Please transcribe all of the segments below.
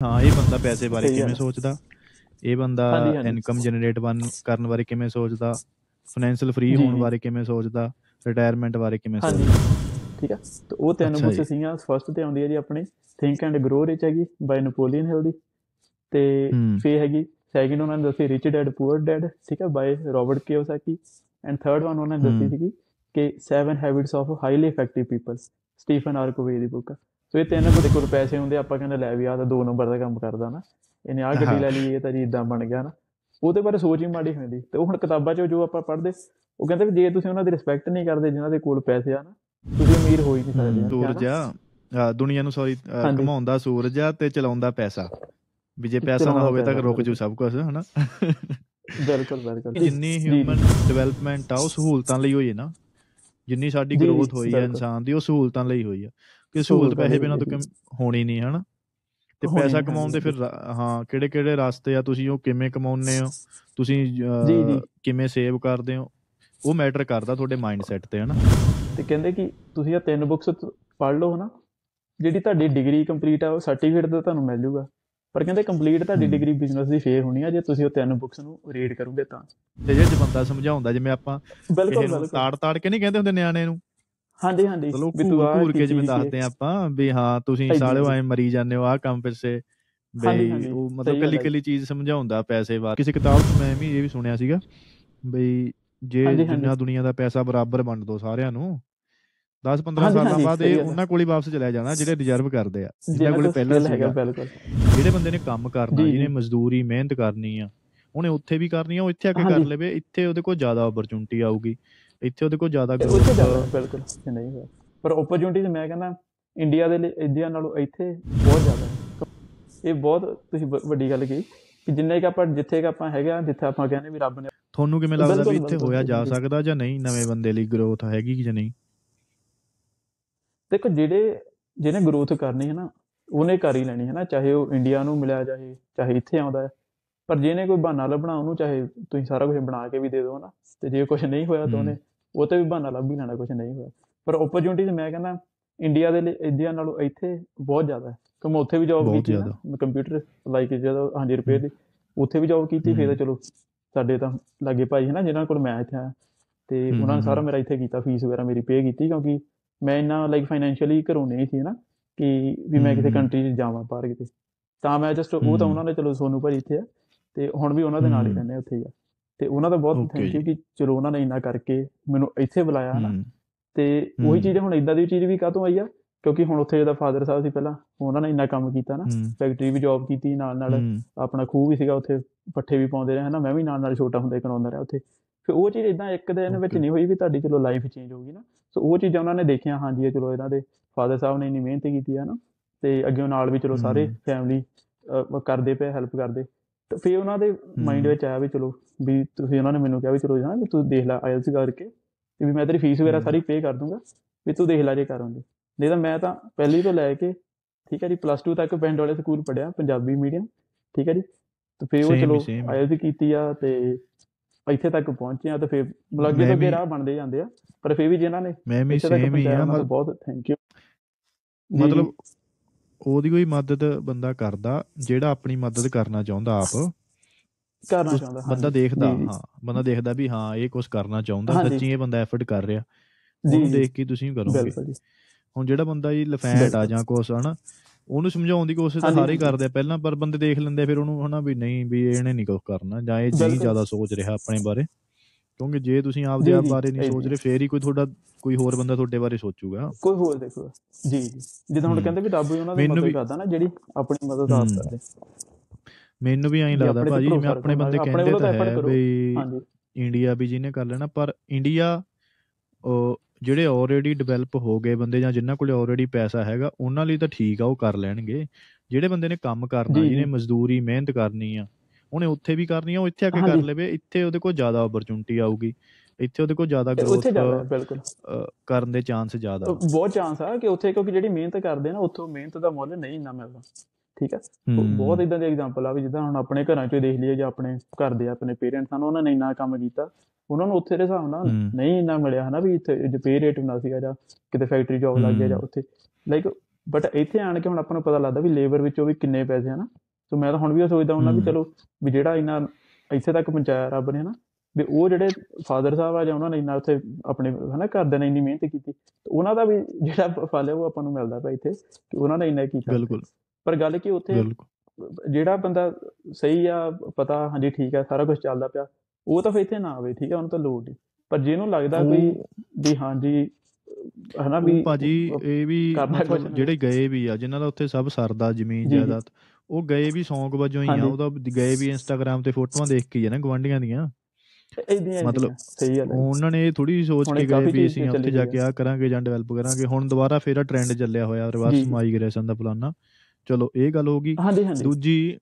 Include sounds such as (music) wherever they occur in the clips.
ਹਾਂ ਇਹ ਬੰਦਾ ਪੈਸੇ ਬਾਰੇ ਕਿਵੇਂ। ਸੋਚਦਾ ਇਹ ਬੰਦਾ। ਇਨਕਮ ਜਨਰੇਟ ਕਰਨ ਬਾਰੇ ਕਿਵੇਂ ਸੋਚਦਾ ਫਾਈਨੈਂਸ਼ੀਅਲ ਫ੍ਰੀ ਹੋਣ। ਬਾਰੇ ਕਿਵੇਂ ਸੋਚਦਾ ਰਿਟਾਇਰਮੈਂਟ ਬਾਰੇ ਕਿਵੇਂ ਸੋਚਦਾ ਠੀਕ ਆ ਤੇ ਉਹ ਤਿੰਨ ਬੁੱਕਸ। ਸੀਗੀਆਂ ਫਸਟ ਤੇ ਆਉਂਦੀ ਹੈ ਜੀ ਆਪਣੀ ਥਿੰਕ ਐਂਡ ਗਰੋ ਰਿਚ ਹੈਗੀ ਬਾਈ ਨੈਪੋਲੀਅਨ ਹਿਲ ਦੀ ਤੇ। ਫੇ ਹੈਗੀ ਸੈਕਿੰਡ ਉਹਨਾਂ ਨੇ ਦੱਸੀ ਰਿਚ ਡੈਡ ਪੂਅਰ ਡੈਡ ਠੀਕ ਹੈ by Robert Kiyosaki and third one ਉਹਨਾਂ ਨੇ ਦੱਸੀ। ਸੀਗੀ ਕਿ 7 habits of highly effective people Stephen R Covey the book so ਇਹ ਤਿੰਨ ਕੋਲ ਕੋਲ ਪੈਸੇ ਹੁੰਦੇ ਆਪਾਂ ਕਹਿੰਦੇ ਲੈ ਵੀ ਆ ਤਾਂ ਦੋ ਨੰਬਰ ਦਾ ਕੰਮ ਕਰਦਾ ਨਾ ਇਹਨੇ ਆ ਗੱਡੀ। ਲੈ ਲਈ ਇਹ ਤਾਂ ਜੀ ਇਦਾਂ ਬਣ ਗਿਆ ਨਾ ਉਹਦੇ ਬਾਰੇ ਸੋਚ ਹੀ ਮਾੜੀ ਹੁੰਦੀ ਤੇ ਉਹ ਹੁਣ ਕਿਤਾਬਾਂ 'ਚ ਜੋ ਆਪਾਂ ਪੜ੍ਹਦੇ ਉਹ ਕਹਿੰਦੇ ਵੀ ਜੇ ਤੁਸੀਂ ਉਹਨਾਂ ਦੀ ਰਿਸਪੈਕਟ ਨਹੀਂ ਕਰਦੇ ਜਿਨ੍ਹਾਂ ਦੇ ਕੋਲ ਪੈਸੇ ਆ ਨਾ ਤੁਸੀਂ ਅਮੀਰ ਹੋ ਹੀ ਨਹੀਂ ਸਕਦੇ? ਆ ਅ, ਦੁਨੀਆ ਨੂੰ ਸੌਰੀ। ਘਮਾਉਂਦਾ ਸੂਰਜ ਆ ਤੇ ਚਲਾਉਂਦਾ ਪੈਸਾ ਵੀ ਜੇ ਪੈਸਾ ਨਾ ਹੋਵੇ ਤਾਂ ਰੁਕ ਜੂ ਸਭ ਕੁਝ ਹਨਾ ਬਿਲਕੁਲ ਬਿਲਕੁਲ ਜਿੰਨੀ ਜੀ, ਜੀ। ਹਿਊਮਨ ਡਿਵੈਲਪਮੈਂਟ ਆ ਉਹ ਸਹੂਲਤਾਂ ਲਈ ਹੋਈ ਹੈ ਨਾ ਜਿੰਨੀ ਸਾਡੀ ਜੀ, ਜੀ, ਗਰੋਥ ਹੋਈ ਹੈ। ਇਨਸਾਨ ਦੀ ਉਹ ਸਹੂਲਤਾਂ ਲਈ ਹੋਈ ਆ ਕਿ ਸਹੂਲਤ ਪੈਸੇ ਬਿਨਾਂ ਤਾਂ ਹੋਣੀ ਨਹੀਂ ਹਨਾ? ਤੇ ਪੈਸਾ ਕਮਾਉਣ ਦੇ ਫਿਰ ਹਾਂ ਕਿਹੜੇ ਕਿਹੜੇ ਰਸਤੇ ਆ ਤੁਸੀਂ ਉਹ ਕਿਵੇਂ ਕਮਾਉਂਦੇ ਹੋ? ਤੁਸੀਂ ਅ, ਜੀ, ਜੀ। ਕਿਵੇਂ ਸੇਵ ਕਰਦੇ ਹੋ? ਉਹ ਮੈਟਰ ਕਰਦਾ ਤੁਹਾਡੇ ਮਾਈਂਡਸੈਟ ਤੇ ਹਨਾ? ਤੇ ਕਹਿੰਦੇ ਕਿ ਤੁਸੀਂ ਇਹ ਤਿੰਨ ਬੁੱਕਸ ਪੜ੍ਹ ਲਓ ਹਨਾ? ਜਿਹੜੀ ਤੁਹਾਡੀ ਡਿਗਰੀ ਕੰਪਲੀਟ ਆ ਉਹ ਸਰਟੀਫਿਕੇਟ ਤਾਂ ਤੁਹਾਨੂੰ ਮਿਲ ਜੂਗਾ। ਪਰ ਕਹਿੰਦੇ ਕੰਪਲੀਟ ਤੁਹਾਡੀ। ਡਿਗਰੀ ਬਿਜ਼ਨਸ ਦੀ ਫੇਰ ਹੋਣੀ ਆ ਜੇ ਤੁਸੀਂ ਉਹ ਤਿੰਨ ਬੁੱਕਸ ਨੂੰ ਰੀਡ ਕਰੋਗੇ ਤਾਂ। ਤੇ ਜੇ ਬੰਦਾ ਸਮਝਾਉਂਦਾ ਜਿਵੇਂ ਆਪਾਂ ਬਿਲਕੁਲ ਤਾੜ ਤਾੜ ਕੇ ਨਹੀਂ ਕਹਿੰਦੇ ਹੁੰਦੇ ਨਿਆਣੇ ਨੂੰ? ਹਾਂਜੀ ਹਾਂਜੀ ਵੀ ਤੂੰ ਘੂਰ ਕੇ ਜਿਵੇਂ। ਦੱਸਦੇ ਆ ਆਪਾਂ ਵੀ ਹਾਂ ਤੁਸੀਂ ਸਾਲਿਓ। ਐ ਮਰੀ ਜਾਂਦੇ ਹੋ ਆਹ ਕੰਮ ਪਿੱਛੇ ਬਈ ਉਹ ਮਤਲਬ ਕੱਲੀ। ਕੱਲੀ ਚੀਜ਼ ਸਮਝਾਉਂਦਾ ਪੈਸੇ ਬਾਰੇ ਕਿਸੇ ਕਿਤਾਬ ਮੈਂ ਵੀ ਇਹ ਵੀ ਸੁਣਿਆ ਸੀਗਾ ਬਈ ਜੇ। ਜਿੰਨਾ ਦੁਨੀਆ ਦਾ ਪੈਸਾ ਬਰਾਬਰ ਵੰਡ ਦੋ ਸਾਰਿਆਂ ਨੂੰ 10 15 ਹਾਂਜੀ, ਸਾਲਾਂ ਹਾਂਜੀ, ਬਾਅਦ ਇਹ। ਉਹਨਾਂ ਕੋਲ ਹੀ ਵਾਪਸ ਚਲਿਆ ਜਾਣਾ ਜਿਹੜੇ ਰਿਜ਼ਰਵ ਕਰਦੇ ਆ ਜਿਨ੍ਹਾਂ ਕੋਲ ਪਹਿਲਾਂ ਸੀਗਾ ਬਿਲਕੁਲ ਜਿਹੜੇ ਬੰਦੇ ਨੇ ਕੰਮ ਕਰਨਾ ਜਿਹਨੇ। ਮਜ਼ਦੂਰੀ ਮਿਹਨਤ ਕਰਨੀ ਆ ਉਹਨੇ ਉੱਥੇ ਵੀ ਕਰਨੀ ਆ ਉਹ ਇੱਥੇ ਆ ਕੇ ਕਰ। ਲਵੇ ਇੱਥੇ ਉਹਦੇ ਕੋਲ ਜ਼ਿਆਦਾ ਓਪਰਚੁਨਿਟੀ ਆਊਗੀ ਇੱਥੇ ਉਹਦੇ ਕੋਲ ਜ਼ਿਆਦਾ ਉੱਥੇ ਜ਼ਿਆਦਾ ਬਿਲਕੁਲ ਨਹੀਂ ਪਰ ਓਪਰਚੁਨਿਟੀਜ਼ ਮੈਂ ਕਹਿੰਦਾ ਇੰਡੀਆ ਦੇ ਲਈ ਇੰਡੀਆ ਨਾਲੋਂ ਇੱਥੇ ਬਹੁਤ ਜ਼ਿਆਦਾ ਹੈ। ਇਹ ਬਹੁਤ ਤੁਸੀਂ ਵੱਡੀ ਗੱਲ ਕਹੀ ਕਿ ਜਿੰਨੇ ਕਿ ਆਪਾਂ ਜਿੱਥੇ ਕਿ ਆਪਾਂ ਹੈਗੇ ਜਿੱਥੇ ਆਪਾਂ ਕਹਿੰਦੇ ਵੀ ਰੱਬ ਨੇ ਤੁਹਾਨੂੰ ਕਿਵੇਂ ਲੱਗਦਾ ਵੀ ਇੱਥੇ ਹੋਇਆ ਜਾ। ਸਕਦਾ ਜਾਂ ਨਹੀਂ? ਨਵੇਂ ਬੰਦੇ ਲਈ ਗਰੋਥ ਹੈਗੀ ਕਿ ਜਾਂ ਨਹੀਂ? ਦੇਖੋ ਜਿਹੜੇ ਜਿਹਨੇ ਗਰੋਥ ਕਰਨੀ ਹੈ ਨਾ ਉਹਨੇ ਕਰ ਹੀ ਲੈਣੀ ਹੈ ਨਾ। ਚਾਹੇ ਉਹ ਇੰਡੀਆ ਨੂੰ ਮਿਲਿਆ ਚਾਹੇ ਚਾਹੇ ਇੱਥੇ ਆਉਂਦਾ ਹੈ। ਪਰ ਜਿਹਨੇ ਕੋਈ ਬਹਾਨਾ ਲੱਭਣਾ ਉਹਨੂੰ ਚਾਹੇ ਤੁਸੀਂ ਸਾਰਾ ਕੁਝ ਬਣਾ ਕੇ ਵੀ ਦੇ ਦਿਓ ਨਾ। ਤੇ ਜੇ ਕੁਝ ਨਹੀਂ ਹੋਇਆ ਤਾਂ। ਉਹਨੇ ਉਹ ਤੇ ਵੀ ਬਹਾਨਾ ਲੱਭ ਹੀ ਲੈਣਾ ਕੁਝ ਨਹੀਂ ਹੋਇਆ ਪਰ ਓਪਰਚੁਨਿਟੀਜ਼ ਮੈਂ ਕਹਿੰਦਾ ਇੰਡੀਆ ਦੇ ਲਈ ਇੰਡੀਆ ਨਾਲੋਂ ਇੱਥੇ ਬਹੁਤ ਜ਼ਿਆਦਾ ਹੈ ਕਿ ਮੈਂ ਉੱਥੇ ਵੀ ਜੌਬ ਕੀਤੀ ਨਾ ਕੰਪਿਊਟਰ ਲਾਈਕ ਜਦੋਂ ਹਾਂਜੀ ਰਿਪੇਅਰ ਦੀ ਉੱਥੇ ਵੀ ਜੌਬ ਕੀਤੀ ਫਿਰ ਚਲੋ ਸਾਡੇ ਤਾਂ ਲਾਗੇ ਭਾਈ ਹੈ ਨਾ ਜਿਨ੍ਹਾਂ ਕੋਲ ਮੈਂ ਇੱਥੇ ਆਇਆ ਤੇ ਉਹਨਾਂ ਨੇ ਸਾਰਾ। ਮੇਰਾ ਇੱਥੇ ਕੀਤਾ ਫੀਸ ਵਗੈਰਾ ਮੇਰੀ ਪੇ ਕੀਤੀ ਕਿਉਂਕਿ ਮੈਂ ਇੰਨਾ ਲਾਈਕ ਫਾਈਨੈਂਸ਼ੀਅਲੀ ਘਰੋਂ ਨਹੀਂ ਸੀ ਨਾ ਕਿ ਵੀ ਮੈਂ ਕਿਸੇ। ਕੰਟਰੀ 'ਚ ਜਾਵਾਂ ਬਾਹਰ ਕਿਤੇ ਤਾਂ ਮੈਂ ਜਸਟ ਉਹ ਤਾਂ। ਉਹਨਾਂ ਨੇ ਚਲੋ ਸੋਨੂੰ ਭਾਜੀ ਇੱਥੇ ਆ ਤੇ ਹੁਣ ਵੀ ਉਹਨਾਂ ਦੇ ਨਾਲ ਹੀ। ਰਹਿੰਦੇ ਉੱਥੇ ਹੀ ਆ ਤੇ ਉਹਨਾਂ ਦਾ ਬਹੁਤ ਥੈਂਕ ਯੂ। ਕਿ ਚਲੋ ਉਹਨਾਂ ਨੇ ਇੰਨਾ ਕਰਕੇ ਮੈਨੂੰ ਇੱਥੇ ਬੁਲਾਇਆ ਹਨਾ? ਹੂੰ, ਤੇ ਉਹੀ ਹੂੰ। ਚੀਜ਼ ਹੁਣ ਇਦਾਂ ਦੀ ਚੀਜ਼ ਵੀ ਕਾਹਤੋਂ ਆਈ ਆ? ਕਿਉਂਕਿ ਹੁਣ ਉੱਥੇ ਜਿਹਦਾ ਫਾਦਰ ਸਾਹਿਬ ਸੀ ਪਹਿਲਾਂ ਉਹਨਾਂ ਨੇ ਇੰਨਾ ਕੰਮ ਕੀਤਾ ਨਾ ਹੂੰ, ਫੈਕਟਰੀ ਵੀ ਜੌਬ ਕੀਤੀ ਨਾਲ ਨਾਲ ਹੂੰ, ਆਪਣਾ ਖੂਹ ਵੀ ਸੀਗਾ ਉੱਥੇ ਪੱਠੇ ਵੀ ਪਾਉਂਦੇ ਰਹੇ ਹਨਾ? ਮੈਂ ਵੀ ਨਾਲ ਨਾਲ ਛੋਟਾ ਹੁੰਦਾ ਹੀ ਕਰਾਉਂਦਾ ਰਿਹਾ ਉੱਥੇ। ਫਿਰ ਉਹ ਚੀਜ਼ ਇਦਾਂ ਇੱਕ ਦਿਨ ਵਿੱਚ. ਨਹੀਂ ਹੋਈ ਵੀ ਤੁਹਾਡੀ ਚਲੋ ਲਾਈਫ ਚੇਂਜ ਹੋਊਗੀ ਨਾ ਸੋ ਉਹ ਚੀਜ਼ਾਂ ਉਹਨਾਂ ਨੇ ਦੇਖੀਆਂ ਹਾਂਜੀ ਇਹ ਚਲੋ ਇਹਨਾਂ ਦੇ ਫਾਦਰ ਸਾਹਿਬ ਨੇ ਇੰਨੀ ਮਿਹਨਤ ਕੀਤੀ ਹੈ ਨਾ ਤੇ ਅੱਗੇ ਨਾਲ ਵੀ ਚਲੋ ਸਾਰੇ। ਫੈਮਿਲੀ ਕਰਦੇ ਪਏ ਹੈਲਪ ਕਰਦੇ। ਤੇ ਫਿਰ ਉਹਨਾਂ ਦੇ ਮਾਈਂਡ ਵਿੱਚ ਆਇਆ ਵੀ ਚਲੋ ਵੀ ਤੁਸੀਂ ਉਹਨਾਂ ਨੇ ਮੈਨੂੰ ਕਿਹਾ ਵੀ ਚਲੋ ਜਣਾ ਵੀ ਤੂੰ ਦੇਖ ਲੈ ਆਇਲਸ ਕਰਕੇ ਤੇ ਵੀ ਮੈਂ ਤੇਰੀ ਫੀਸ ਵਗੈਰਾ। ਸਾਰੀ ਪੇ ਕਰ ਦੂੰਗਾ ਵੀ ਤੂੰ ਦੇਖ ਲੈ ਜੇ ਕਰੋਗੇ। ਨਹੀਂ ਤਾਂ ਮੈਂ ਤਾਂ ਪਹਿਲੀ ਤੋਂ ਲੈ ਕੇ ਠੀਕ ਹੈ ਜੀ ਪਲੱਸ 2 ਤੱਕ ਪਿੰਡ ਵਾਲੇ ਸਕੂਲ ਪੜਿਆ ਪੰਜਾਬੀ ਮੀਡੀਅਮ ਠੀਕ ਹੈ ਜੀ। ਤੇ ਫਿਰ ਉਹ ਚਲੋ। ਆਇਲਸ ਕੀਤੀ ਆ ਤੇ ਇੱਥੇ ਤੱਕ ਪਹੁੰਚੇ ਆ ਤੇ ਫਿਰ ਮਤਲਬ ਅੱਗੇ ਮੈਂ ਤੋਂ ਅੱਗੇ ਵੀ- ਰਾਹ ਬਣਦੇ ਜਾਂਦੇ ਆ ਪਰ ਫਿਰ ਵੀ ਜਿਨ੍ਹਾਂ ਨੇ ਮੈਂ ਵੀ ਸੇਮ ਹੀ ਆ ਬਹੁਤ ਥੈਂਕ ਯੂ ਮਤਲਬ ਉਹਦੀ ਕੋਈ ਮਦਦ ਬੰਦਾ ਕਰਦਾ ਜਿਹੜਾ ਆਪਣੀ ਮਦਦ ਕਰਨਾ ਚਾਹੁੰਦਾ ਆਪ ਕਰਨਾ ਚਾਹੁੰਦਾ ਬੰਦਾ। ਦੇਖਦਾ। ਹਾਂ ਬੰਦਾ ਦੇਖਦਾ ਵੀ ਹਾਂ ਇਹ ਕੁਝ ਕਰਨਾ ਚਾਹੁੰਦਾ। ਸੱਚੀ ਇਹ ਬੰਦਾ ਐਫਰਟ ਕਰ ਰਿਹਾ ਉਹਨੂੰ। ਦੇਖ ਕੇ ਤੁਸੀਂ ਕਰੋਗੇ ਹੁਣ ਜਿਹੜਾ ਬੰਦਾ ਜੀ ਲਫੈਂਟ ਆ। ਜਾਂ ਕੁਛ ਹਨਾ ਉਹਨੂੰ ਸਮਝਾਉਣ ਦੀ ਕੋਸ਼ਿਸ਼ ਤਾਂ ਸਾਰੇ। ਕਰਦੇ ਆ ਪਹਿਲਾਂ ਪਰ ਬੰਦੇ ਦੇਖ ਲੈਂਦੇ ਫਿਰ ਉਹਨੂੰ ਹਨਾ ਵੀ ਨਹੀਂ ਵੀ ਇਹਨੇ ਨਹੀਂ ਕੁਝ ਕਰਨਾ ਜਾਂ ਇਹ ਜੀ। ਜ਼ਿਆਦਾ ਸੋਚ ਰਿਹਾ ਆਪਣੇ ਬਾਰੇ ਕਿਉਂਕਿ ਜੇ ਤੁਸੀਂ ਆਪਦੇ ਆਪ ਬਾਰੇ ਨਹੀਂ ਸੋਚ। ਰਹੇ ਫੇਰ ਹੀ ਕੋਈ ਤੁਹਾਡਾ ਕੋਈ ਹੋਰ ਬੰਦਾ ਤੁਹਾਡੇ ਬਾਰੇ ਸੋਚੂਗਾ ਕੋਈ ਹੋਰ ਦੇਖੋ ਜੀ ਜੀ ਜਿੱਦਾਂ ਹੁਣ। ਕਹਿੰਦੇ ਵੀ ਰੱਬ ਉਹਨਾਂ ਦੀ ਮਦਦ ਕਰਦਾ ਨਾ ਜਿਹੜੀ ਆਪਣੀ ਮਦਦ ਹਮ। ਕਰਦੇ ਮੈਨੂੰ ਵੀ ਐਂ ਲੱਗਦਾ ਭਾਜੀ ਮੈਂ ਭਰੋਸਾ ਆਪਣੇ ਬੰਦੇ ਕਹਿੰਦੇ ਤਾਂ ਹੈ। ਵੀ ਇੰਡੀਆ ਵੀ ਜਿਹਨੇ ਕਰ ਲੈਣਾ ਪਰ ਇੰਡੀਆ ਉਹ ਜਿਹੜੇ ਆਲਰੇਡੀ ਡਿਵੈਲਪ ਹੋ ਗਏ ਬੰਦੇ ਜਾਂ ਜਿਨ੍ਹਾਂ ਕੋਲੇ ਆਲਰੇਡੀ ਪੈਸਾ ਹੈਗਾ ਉਹਨਾਂ ਲਈ ਤਾਂ ਠੀਕ ਆ ਉਹ ਕਰ ਲੈਣਗੇ ਜਿਹੜੇ ਬੰਦੇ ਨੇ ਕੰਮ ਕਰਨਾ ਜਿਹਨੇ। ਮਜ਼ਦੂਰੀ ਮਿਹਨਤ ਕਰਨੀ ਆ ਉਹਨੇ ਉੱਥੇ ਵੀ ਕਰਨੀ ਆ ਉਹ ਇੱਥੇ ਆ ਕੇ ਕਰ। ਲਵੇ। ਇੱਥੇ ਉਹਦੇ ਕੋਲ ਜ਼ਿਆਦਾ ਓਪਰਚੁਨਿਟੀ ਆਊਗੀ। ਇੱਥੇ ਉਹਦੇ ਕੋਲ ਜ਼ਿਆਦਾ ਗਰੋਥ ਕਰਨ ਦੇ ਚਾਂਸ ਜ਼ਿਆਦਾ ਉਹ ਬਹੁਤ ਚਾਂਸ ਆ ਕਿ ਉੱਥੇ ਕਿਉਂਕਿ ਜਿਹੜੀ ਮਿਹਨਤ ਕਰਦੇ ਨਾ ਉੱਥੋਂ ਮਿਹਨਤ ਦਾ ਮੁੱਲ ਨਹੀਂ ਇੰਨਾ ਮਿਲਦਾ। ਠੀਕ ਹੈ ਉਹ ਬਹੁਤ ਇਦਾਂ ਦੇ ਐਗਜ਼ਾਮਪਲ ਆ ਵੀ ਜਿੱਦਾਂ ਹੁਣ ਆਪਣੇ ਘਰਾਂ 'ਚੋਂ ਦੇਖ ਲਈਏ ਜਾਂ ਆਪਣੇ ਘਰ ਦੇ ਆਪਣੇ ਪੇਰੈਂਟਸ ਹਨ ਉਹਨਾਂ ਨੇ ਇੰਨਾ ਕੰਮ ਕੀਤਾ। ਉਹਨਾਂ ਨੂੰ ਉੱਥੇ ਦੇ ਹਿਸਾਬ ਨਾਲ। ਨਹੀਂ ਇੰਨਾ ਮਿਲਿਆ ਹਨਾ ਵੀ ਇੱਥੇ ਜੇ ਪੇ ਰੇਟ ਹੁੰਦਾ ਸੀਗਾ ਜਾਂ ਕਿਤੇ ਫੈਕਟਰੀ ਜੌਬ ਲੱਗ ਗਿਆ ਜਾਂ। ਉੱਥੇ। ਲਾਈਕ ਬਟ ਇੱਥੇ ਆਣ ਕੇ ਹੁਣ ਆਪਾਂ ਨੂੰ ਪਤਾ ਲੱਗਦਾ ਵੀ ਲੇਬਰ ਵਿੱਚੋਂ ਵੀ ਕਿੰਨੇ ਪੈਸੇ ਹਨਾ ਸੋ ਮੈਂ ਤਾਂ ਹੁਣ ਵੀ ਸੋਚਦਾ ਹੁੰਦਾ ਵੀ। ਚਲੋ ਵੀ ਜਿਹੜਾ ਇੰਨਾ ਇੱਥੇ ਤੱਕ ਪਹੁੰਚਾਇਆ ਰੱਬ ਨੇ ਹਨਾ ਵੀ ਉਹ ਜਿਹੜੇ ਫਾਦਰ ਸਾਹਿਬ ਆ ਜਾਂ ਉਹਨਾਂ ਨੇ ਇੰਨਾ ਉੱਥੇ ਆਪਣੇ ਹਨਾ ਘਰਦਿਆਂ ਨੇ ਇੰਨੀ ਮਿਹਨਤ ਕੀਤੀ ਉਹਨਾਂ ਦਾ ਵੀ ਜਿਹੜਾ ਫਲ ਹੈ ਉਹ ਆਪਾਂ ਨੂੰ ਮਿਲਦਾ ਪਿਆ ਇੱਥੇ ਕਿ ਉਹਨਾਂ ਨੇ ਇੰਨਾ ਕੀਤਾ ਬਿਲਕੁਲ ਪਰ ਗੱਲ ਕੀ ਉੱਥੇ ਜਿਹੜਾ ਬੰਦਾ ਸਹੀ ਆ ਪਤਾ ਹਾਂਜੀ ਠੀਕ ਆ ਸਾਰਾ ਕੁਝ ਚੱਲਦਾ ਪਿਆ ਉਹ ਤਾਂ ਫਿਰ ਇੱਥੇ ਨਾ ਆਵੇ ਠੀਕ ਆ ਉਹਨੂੰ ਤਾਂ ਲੋੜ ਨਹੀਂ ਪਰ ਜਿਹਨੂੰ ਲੱਗਦਾ ਕੋਈ ਵੀ ਹਾਂਜੀ ਹਨਾ ਵੀ ਭਾਜੀ ਇਹ ਵੀ। ਜਿਹੜੇ ਗਏ ਵੀ ਆ ਜਿਨ੍ਹਾਂ ਦਾ ਉੱਥੇ ਸਭ ਸਰਦਾ ਜ਼ਮੀਨ। ਜਾਇਦਾਦ ਉਹ ਗਏ ਵੀ ਸ਼ੌਂਕ ਵਜੋਂ ਹੀ ਆ। ਉਹਦਾ ਗਏ ਵੀ ਇੰਸਟਾਗ੍ਰam ਤੇ ਫੋਟੋਆਂ ਦੇਖ ਕੇ ਹੀ ਆ ਨਾ ਗਵਾਂਢੀਆਂ ਦੀਆਂ। ਇਦਾਂ ਮਤਲਬ ਸਹੀ ਗੱਲ ਹੈ। ਉਹਨਾਂ ਨੇ ਥੋੜੀ ਸੋਚ ਕੇ ਗਏ ਵੀ ਅਸੀਂ ਉੱਥੇ ਜਾ ਕੇ ਆ ਕਰਾਂਗੇ ਜਾਂ ਡਿਵੈਲਪ ਕਰਾਂਗੇ। ਹੁਣ ਦੁਬਾਰਾ ਫੇਰ ਆ ਟ੍ਰੈਂਡ ਚੱਲਿਆ ਹੋਇਆ ਰਿਵਰਸ। ਮਾਈਗ੍ਰੇਸ਼ਨ ਦਾ ਪਲਾਨਾ। ਚਲੋ ਇਹ ਗੱਲ ਹੋ ਗਈ। ਦੂਜੀ।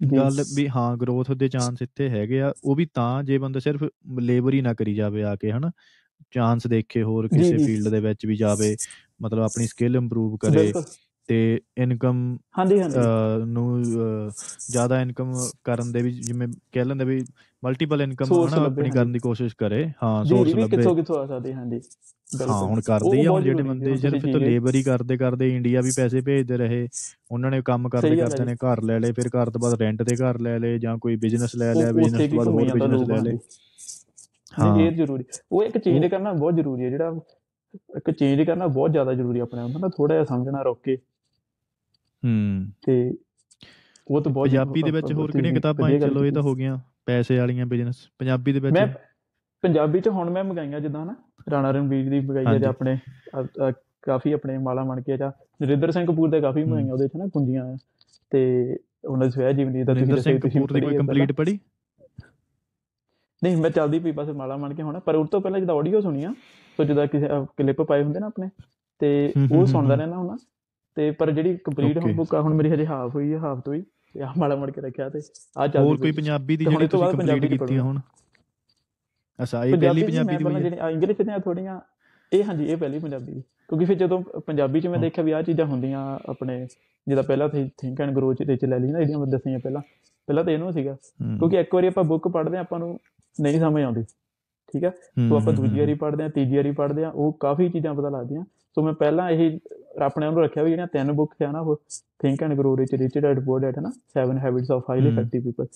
ਗੱਲ ਵੀ ਹਾਂ ਗਰੋਥ ਦੇ ਚਾਂਸ ਇੱਥੇ ਹੈਗੇ ਆ। ਉਹ ਵੀ ਤਾਂ ਜੇ ਬੰਦਾ ਸਿਰਫ ਲੇਬਰ ਹੀ ਨਾ ਕਰੀ ਜਾਵੇ ਆ ਕੇ ਹਨਾ। ਚਾਂਸ ਦੇਖੇ ਹੋਰ ਕਿਸੇ। ਫੀਲਡ ਦੇ ਵਿੱਚ ਵੀ ਜਾਵੇ ਮਤਲਬ ਆਪਣੀ ਸਕਿੱਲ ਇੰਪਰੂਵ ਕਰੇ। ਤੇ ਇਨਕਮ ਹਾਂਜੀ ਹਾਂਜੀ। ਨੂੰ ਜ਼ਿਆਦਾ ਇਨਕਮ ਕਰਨ ਦੇ ਵੀ ਜਿਵੇਂ ਕਹਿ ਲੈਂਦੇ ਵੀ ਮਲਟੀਪਲ ਇਨਕਮ ਹਨਾ ਆਪਣੀ ਕਰਨ ਦੀ ਕੋਸ਼ਿਸ਼ ਕਰੇ। ਹਾਂ ਸੋਰਸ ਲੱਭੇ ਕਿੱਥੋਂ ਕਿੱਥੋਂ ਆ ਸਕਦੇ ਹਾਂਜੀ। ਹਾਂ ਹੁਣ ਕਰਦੇ ਆ ਹੁਣ ਜਿਹੜੇ ਬੰਦੇ ਸਿਰਫ ਤਾਂ ਲੇਬਰ ਹੀ ਕਰਦੇ ਕਰਦੇ ਇੰਡੀਆ ਵੀ ਪੈਸੇ ਭੇਜਦੇ ਰਹੇ। ਉਹਨਾਂ ਨੇ ਕੰਮ ਕਰਦੇ ਕਰਦੇ ਨੇ ਘਰ ਲੈ ਲਏ ਫਿਰ ਘਰ ਤੋਂ ਬਾਅਦ ਰੈਂਟ ਤੇ ਘਰ ਲੈ ਲਏ ਜਾਂ ਕੋਈ ਬਿਜ਼ਨਸ ਲੈ ਲਿਆ ਬਿਜ਼ਨਸ ਤੋਂ ਬਾਅਦ ਹੋਰ ਬਿਜ਼ਨਸ ਲੈ ਲਏ। ਹਾਂ। ਇਹ ਜ਼ਰੂਰੀ। ਉਹ ਇੱਕ ਚੇਂਜ ਕਰਨਾ ਬਹੁਤ ਜ਼ਰੂਰੀ ਹੈ ਜਿਹੜਾ ਇੱਕ ਚੇਂਜ ਕਰਨਾ ਬਹੁਤ ਜ਼ਿਆਦਾ ਜ਼ਰੂਰੀ ਆਪਣੇ ਆਪ ਨੂੰ ਨਾ ਥੋੜਾ ਜਿਹਾ ਸਮਝਣਾ ਰੋਕ ਕੇ। ਹੂੰ। ਤੇ ਉਹ ਤਾਂ ਬਹੁਤ ਪੰਜਾਬੀ ਦੇ ਵਿੱਚ ਹੋਰ ਕਿਹੜੀਆਂ ਕਿਤਾਬਾਂ ਚਲੋ ਇਹ ਤਾਂ। ਹੋ ਗਈਆਂ ਪੈਸੇ ਵਾਲੀਆਂ ਬਿਜ਼ਨਸ ਪੰਜਾਬੀ ਦੇ ਵਿੱਚ। ਮੈਂ ਪੰਜਾਬੀ ਚ ਹੁਣ ਮੈਂ ਮੰਗਾਈਆਂ ਜਿੱਦਾਂ ਨਾ ਰਾਣਾ ਰਣਵੀਰ ਦੀ ਮੰਗਾਈ। ਜਾਂ ਆਪਣੇ ਕਾਫੀ ਆਪਣੇ ਮਾਲਾ ਮਣਕੇ ਜਾਂ ਨਰਿੰਦਰ ਸਿੰਘ ਕਪੂਰ ਦੇ ਕਾਫੀ ਮੰਗਾਈਆਂ ਉਹਦੇ ਚ ਨਾ ਕੁੰਜੀਆਂ ਤੇ ਉਹਨਾਂ ਦੀ ਸਵੈ ਜੀਵਨੀ ਦਾ ਤੁਸੀਂ ਕਪੂਰ ਦੀ ਕੋਈ ਪੜ੍ਹੀ ਹੈ ਕੰਪਲੀਟ ਪੜ੍ਹੀ? ਨਹੀਂ ਮੈਂ ਚੱਲਦੀ ਪਈ ਬਸ ਮਾਲਾ ਮਣ ਕੇ ਹੋਣਾ ਪਰ ਉਸ ਤੋਂ ਪਹਿਲਾਂ ਜਦੋਂ ਆਡੀਓ ਸੁਣੀ ਆ ਸੋ ਜਦੋਂ ਕਿਸੇ ਕਲਿੱਪ ਪਾਏ ਹੁੰਦੇ ਨਾ ਆਪਣੇ ਤੇ ਹੂੰ, ਹੂੰ, ਉਹ ਸੁਣਦਾ ਹੂੰ। ਰਹਿਣਾ ਹੁਣਾ ਤੇ ਪਰ ਜਿਹੜੀ ਕੰਪਲੀਟ ਹੁਣ Okay. ਬੁੱਕ ਆ ਹੁਣ ਮੇਰੀ ਹਜੇ ਹਾਫ ਹੋਈ ਹੈ ਹਾਫ ਤੋਂ ਹੀ ਤੇ ਆ ਮਾਲਾ ਮਣ ਕੇ ਰੱਖਿਆ ਤੇ ਆ ਚੱਲਦੀ ਹੋਰ ਕੋਈ। ਪੰਜਾਬੀ ਦੀ ਤੇ ਜਿਹੜੀ ਤੋਂ ਤੁਸੀਂ ਕੰਪਲੀਟ ਕੀਤੀ ਆ। ਹੁਣ ਅੱਛਾ ਇਹ ਪਹਿਲੀ ਪੰਜਾਬੀ ਦੀ ਹੈ ਜਿਹੜੀ ਇੰਗਲਿਸ਼ ਦੀਆਂ ਥੋੜੀਆਂ ਇਹ ਹਾਂਜੀ ਇਹ ਪਹਿਲੀ ਪੰਜਾਬੀ ਦੀ ਕਿਉਂਕਿ ਫਿਰ ਜਦੋਂ ਪੰਜਾਬੀ ਚ ਮੈਂ ਹਾਂ। ਦੇਖਿਆ ਵੀ ਆਹ ਚੀਜ਼ਾਂ ਹੁੰਦੀਆਂ ਆਪਣੇ ਜਿਹਦਾ ਪਹਿਲਾਂ ਥਿੰਕ ਐਂਡ ਗਰੋ ਚ ਚ ਲੈ ਲਈ ਨਾ ਜਿਹੜੀਆਂ ਮੈਂ ਦੱਸੀਆਂ ਪਹਿਲਾਂ ਪਹਿਲਾਂ ਤਾਂ ਇਹਨੂੰ ਸੀਗਾ ਹੂੰ, ਕਿਉਂਕਿ ਇੱਕ ਵਾਰੀ ਆਪਾਂ ਬੁੱਕ ਪੜ੍ਹਦੇ ਹਾਂ ਆਪਾਂ ਨੂੰ ਨਹੀਂ ਸਮਝ ਆਉਂਦੀ। ਠੀਕ ਹੂੰ, ਸੋ ਆਪਾਂ ਦੂਜੀ ਵਾਰੀ ਪੜ੍ਹਦੇ ਹਾਂ ਤੀਜੀ ਵਾਰੀ ਪੜ੍ਹਦੇ ਹਾਂ ਉਹ ਕਾਫੀ ਚੀਜ਼ਾਂ ਪਤਾ ਲੱਗਦੀਆਂ। ਸੋ ਮੈਂ ਪਹਿਲਾਂ ਇਹ ਆਪਣੇ ਆਪ ਨੂੰ ਰੱਖਿਆ ਵੀ ਜਿਹੜੀਆਂ ਤਿੰਨ ਬੁੱਕ ਆ ਨਾ ਉਹ think and grow rich rich dad poor dad ਹੈ ਨਾ seven habits of highly. Effective people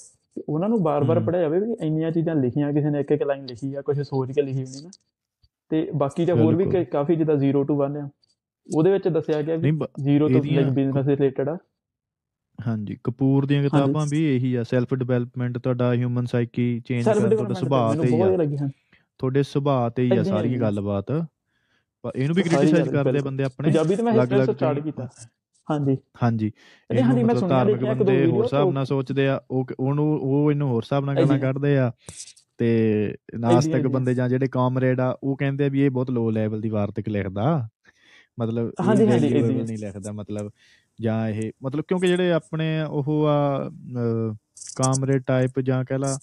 ਉਹਨਾਂ ਨੂੰ ਬਾਰ-ਬਾਰ ਹਮ। ਪੜ੍ਹਿਆ ਜਾਵੇ ਵੀ ਇੰਨੀਆਂ ਚੀਜ਼ਾਂ ਲਿਖੀਆਂ ਕਿਸੇ ਨੇ ਇੱਕ ਇੱਕ ਲਾਈਨ ਲਿਖੀ ਆ ਕੁਝ ਸੋਚ ਕੇ ਲਿਖੀ ਹੋਣੀ ਨਾ। ਤੇ ਬਾਕੀ ਤਾਂ ਹੋਰ ਵੀ ਕਾਫੀ ਜਿੱਦਾਂ 0 ਟੂ 1 ਆ ਉਹਦੇ ਵਿੱਚ ਦੱਸਿਆ ਗਿਆ ਵੀ ਨਹੀਂ ਬ- 0 ਤੋਂ ਲਾਈਕ ਬਿਜ਼ਨਸ ਰਿਲੇਟਡ ਆ। ਹਾਂਜੀ ਕਪੂਰ ਦੀਆਂ ਕਿਤਾਬਾਂ ਵੀ ਇਹੀ ਆ ਸੈਲਫ ਡਿਵੈਲਪਮੈਂਟ ਤੁਹਾਡਾ ਹਿਊਮਨ ਸਾਈਕੀ ਚੇਂਜ ਕਰਨ ਤੁਹਾਡਾ ਸੁਭਾਅ ਤੇ ਹੀ ਆ ਤੁਹਾਡੇ ਸੁਭਾਅ ਤੇ ਹੀ ਆ ਸਾਰੀ। ਗੱਲਬਾਤ ਪਰ ਇਹਨੂੰ ਵੀ ਕ੍ਰਿਟਿਸਾਈਜ਼ ਕਰਦੇ। ਬੰਦੇ ਆਪਣੇ ਪੰਜਾਬੀ ਤੇ ਮੈਂ ਹਿਸਟਰੀ ਅਲੱਗ-ਅਲੱਗ ਸਟਾਰਟ ਕੀਤਾ ਹਾਂਜੀ ਹਾਂਜੀ ਇਹਨੂੰ ਹਾਂਜੀ, ਮੈਂ ਸੁਣਿਆ ਦੇਖਿਆ ਇੱਕ ਦੋ ਹੋਰ ਹਿਸਾਬ ਤੋਂ- ਨਾਲ ਸੋਚਦੇ ਆ ਉਹ ਉਹਨੂੰ ਉਹ ਇਹਨੂੰ ਹੋਰ ਹਿਸਾਬ ਨਾਲ ਗੱਲਾਂ। ਕੱਢਦੇ ਆ ਤੇ ਨਾਸਤਿਕ। ਬੰਦੇ ਜਾਂ ਜਿਹੜੇ ਕਾਮਰੇਡ ਆ ਉਹ ਕਹਿੰਦੇ ਆ ਵੀ ਇਹ ਬਹੁਤ ਲੋ ਲੈਵਲ ਦੀ ਵਾਰਤਕ ਲਿਖਦਾ ਮਤਲਬ ਹਾਂਜੀ, ਹਾਂਜੀ। ਨਹੀਂ ਲਿਖਦਾ ਮਤਲਬ ਜਾਂ ਇਹ ਮਤਲਬ ਕਿਉਂਕਿ ਜਿਹੜੇ ਆਪਣੇ ਉਹ ਆ ਕਾਮਰੇਡ ਟਾਈਪ ਜਾਂ ਕਹਿ ਲਾ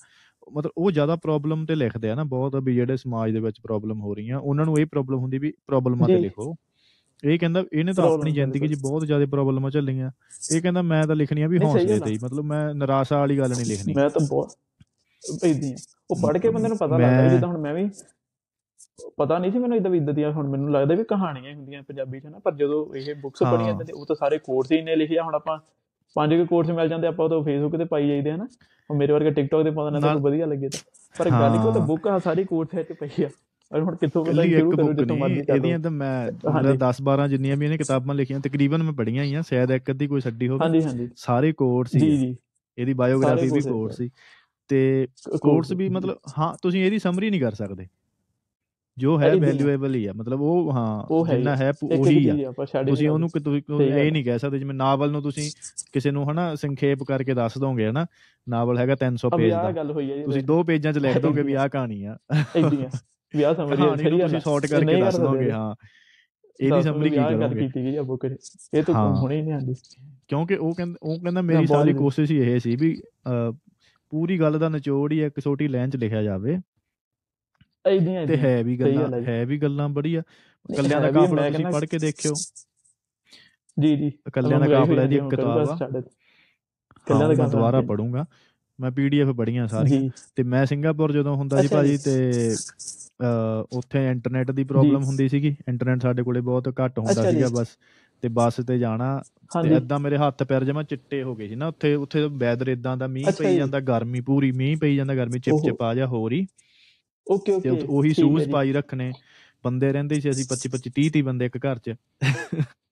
ਮਤਲਬ ਉਹ ਜ਼ਿਆਦਾ ਪ੍ਰੋਬਲਮ ਤੇ ਲਿਖਦੇ ਆ ਨਾ ਬਹੁਤ ਵੀ ਜਿਹੜੇ ਸਮਾਜ ਦੇ ਵਿੱਚ ਪ੍ਰੋਬਲਮ ਹੋ ਰਹੀਆਂ ਉਹਨਾਂ ਨੂੰ ਇਹ ਪ੍ਰੋਬਲਮ ਹੁੰਦੀ ਵੀ ਪ੍ਰੋਬਲਮਾਂ ਤੇ। ਲਿਖੋ। ਇਹ ਕਹਿੰਦਾ ਇਹਨੇ ਤਾਂ ਆਪਣੀ ਜ਼ਿੰਦਗੀ 'ਚ। ਬਹੁਤ ਜ਼ਿਆਦਾ ਪ੍ਰੋਬਲਮਾਂ ਝੱਲੀਆਂ ਇਹ ਕਹਿੰਦਾ ਮੈਂ ਤਾਂ ਲਿਖਣੀਆਂ ਵੀ ਹੌਸਲੇ ਤੇ ਹੀ ਮਤਲਬ ਮੈਂ ਨਿਰਾਸ਼ਾ ਵਾਲੀ ਗੱਲ ਨਹੀਂ ਲਿਖਣੀ। ਮੈਂ ਤਾਂ ਬਹੁਤ ਆ ਉਹ ਪੜ੍ਹ ਕੇ ਬੰਦੇ ਨੂੰ ਪਤਾ ਲੱਗਦਾ ਜਿੱਦਾਂ ਹੁਣ ਮੈਂ ਵੀ ਪਤਾ ਨਹੀਂ ਸੀ ਮੈਨੂੰ ਇਦਾਂ ਵੀ ਇਦਾਂ ਦੀਆਂ ਹੁਣ ਮੈਨੂੰ ਲੱਗਦਾ ਵੀ ਕਹਾਣੀਆਂ ਹੀ ਹੁੰਦੀਆਂ ਪੰਜਾਬੀ 'ਚ ਨਾ ਪਰ ਜਦੋਂ ਇਹ ਬੁੱਕਸ ਹਾਂ। ਪੜ੍ਹੀਆਂ ਤੇ ਉਹ ਤਾਂ ਸਾਰੇ ਕੋਰਸ ਹੀ ਨੇ ਲਿਖਿਆ ਹੁਣ ਆਪਾਂ ਪੰਜ ਕੇ ਕੋਰਸ ਮਿਲ ਜਾਂਦੇ ਆਪਾਂ ਉਹ ਤਾਂ ਫੇਸਬੁੱਕ ਤੇ ਪਾਈ ਜਾਈਦੇ ਹਨਾ। ਉਹ ਮੇਰੇ ਵਰਗੇ ਟਿਕਟੌਕ ਤੇ ਪਾਉਂਦੇ ਨੇ ਤਾਂ ਵਧੀਆ ਲੱਗੇ ਤਾਂ। ਪਰ ਗੱਲ ਕੋ ਤਾਂ ਹਾਂ। ਬੁੱਕ ਆ ਸਾਰੀ ਕੋਰਸ ਵਿੱਚ ਪਈ ਆ। ਔਰ ਹੁਣ ਕਿੱਥੋਂ ਕੱਲੀ ਸ਼ੁਰੂ ਇੱਕ ਕਰੂ ਬੁੱਕ ਜਿੱਥੋਂ ਮਰਜ਼ੀ ਕਰ ਇਹਦੀਆਂ। ਤਾਂ ਮੈਂ ਹਾਂਜੀ। 10 12 ਜਿੰਨੀਆਂ ਵੀ ਇਹਨੇ ਕਿਤਾਬਾਂ ਲਿਖੀਆਂ ਤਕਰੀਬਨ ਮੈਂ ਪੜ੍ਹੀਆਂ ਹੀ ਆ ਸ਼ਾਇਦ ਇੱਕ ਅੱਧੀ ਕੋਈ ਛੱਡੀ ਹੋਵੇ। ਹਾਂਜੀ ਹਾਂਜੀ। ਸਾਰੇ ਕੋਰਸ ਜੀ ਹੀ ਜੀ। ਇਹਦੀ ਬਾਇਓਗ੍ਰਾਫੀ ਵੀ ਕੋਰਸ ਸੀ ਤੇ ਕੋਰਸ ਵੀ ਮਤਲਬ ਹਾਂ ਤੁਸੀਂ ਇਹਦੀ ਸਮਰੀ ਨਹੀਂ ਕਰ ਸਕਦੇ। ਜੋ ਹੈ ਆ। ਵੈਲਿਊਏਬਲ ਹੀ ਆ ਮਤਲਬ ਉਹ ਹਾਂ ਜਿੰਨਾ ਹੈ ਉਹੀ ਆ। ਤੁਸੀਂ ਉਹਨੂੰ ਕਿ ਤੁਸੀਂ ਸਹੀ ਇਹ ਆ। ਨਹੀਂ ਕਹਿ ਸਕਦੇ ਜਿਵੇਂ ਨਾਵਲ ਨੂੰ ਤੁਸੀਂ ਕਿਸੇ ਨੂੰ ਹਨਾ ਸੰਖੇਪ ਕਰਕੇ ਦੱਸ ਦੋਗੇ ਹਨਾ? ਨਾਵਲ ਹੈਗਾ 300 ਅਬ ਪੇਜ ਆਹ ਦਾ। ਤੁਸੀਂ ਦੋ ਪੇਜਾਂ 'ਚ ਲਿਖ ਦੋਗੇ ਵੀ ਆਹ (laughs) ਕਹਾਣੀ ਆ। ਇਦਾਂ ਵਿਆਹ ਸਮਝ ਕਹਾਣੀ ਨੂੰ ਤੁਸੀਂ ਸ਼ਾਰਟ ਕਰਕੇ ਦੱਸ ਦੋਗੇ ਹਾਂ। ਇਹਦੀ ਸਮਰੀ ਕੀ ਗੱਲ ਕਰੋਗੇ? ਕੀਤੀ ਗਈ ਆ ਬੁੱਕ ਇਹ ਤਾਂ। ਹੁਣੇ ਨਹੀਂ ਆਂਦੀ ਕਿਉਂਕਿ ਉਹ ਕਹਿੰਦਾ ਉਹ ਕਹਿੰਦਾ ਮੇਰੀ ਸਾਰੀ। ਕੋਸ਼ਿਸ਼ ਹੀ ਇਹ ਸੀ ਵੀ ਪੂਰੀ ਗੱਲ ਦਾ ਨਿਚੋੜ ਹੀ ਇੱਕ ਛੋਟੀ ਲਾਈਨ 'ਚ ਲਿਖਿਆ ਜਾਵੇ। ਇਦਾਂ ਤੇ ਹੈ ਵੀ ਗੱਲਾਂ ਹੈ ਜੀ। ਵੀ ਗੱਲਾਂ ਬੜੀਆ। ਕੱਲਿਆਂ ਦਾ ਕਾਫਲਾ ਤੁਸੀਂ ਪੜ੍ਹ ਕੇ ਦੇਖਿਓ। ਜੀ ਜੀ। ਕੱਲਿਆਂ ਦਾ ਕਾਫਲਾ ਇੱਕ ਕਿਤਾਬ ਆ। ਕੱਲਿਆਂ ਦਾ ਦੁਬਾਰਾ ਪੜੂੰਗਾ ਮੈਂ ਪੀਡੀਐਫ ਪੜੀਆਂ ਸਾਰੀਆਂ। ਜੀ ਤੇ ਮੈਂ ਸਿੰਗਾਪੁਰ ਜਦੋਂ ਹੁੰਦਾ ਸੀ ਭਾਜੀ ਜੀ। ਤੇ ਉੱਥੇ ਇੰਟਰਨੈਟ ਦੀ ਪ੍ਰੋਬਲਮ ਜੀ। ਹੁੰਦੀ ਸੀਗੀ। ਇੰਟਰਨੈਟ ਸਾਡੇ ਕੋਲੇ ਬਹੁਤ ਘੱਟ ਹੁੰਦਾ ਜੀ। ਸੀਗਾ ਬਸ। ਤੇ ਬੱਸ ਤੇ ਜਾਣਾ ਤੇ ਏਦਾਂ ਮੇਰੇ ਹੱਥ ਪੈਰ ਜਮਾ ਚਿੱਟੇ ਹੋ ਗਏ ਸੀ ਨਾ। ਉੱਥੇ ਉੱਥੇ ਵੈਦਰ ਇਦਾਂ ਦਾ ਮੀਂਹ ਪਈ ਜੀ। ਜਾਂਦਾ ਗਰਮੀ ਪੂਰੀ ਮੀਂਹ ਪਈ ਜਾਂਦਾ ਗਰਮੀ ਚਿਪ। ਚਿਪ ਆ ਜਾ ਹੋ। ਰਹੀ ਓਕੇ ਓਕੇ ਉਹੀ ਸ਼ੂਜ਼। ਪਾਈ ਰੱਖਣੇ ਬੰਦੇ ਰਹਿੰਦੇ ਸੀ ਅਸੀਂ 25 25 30 30 ਬੰਦੇ ਇੱਕ ਘਰ 'ਚ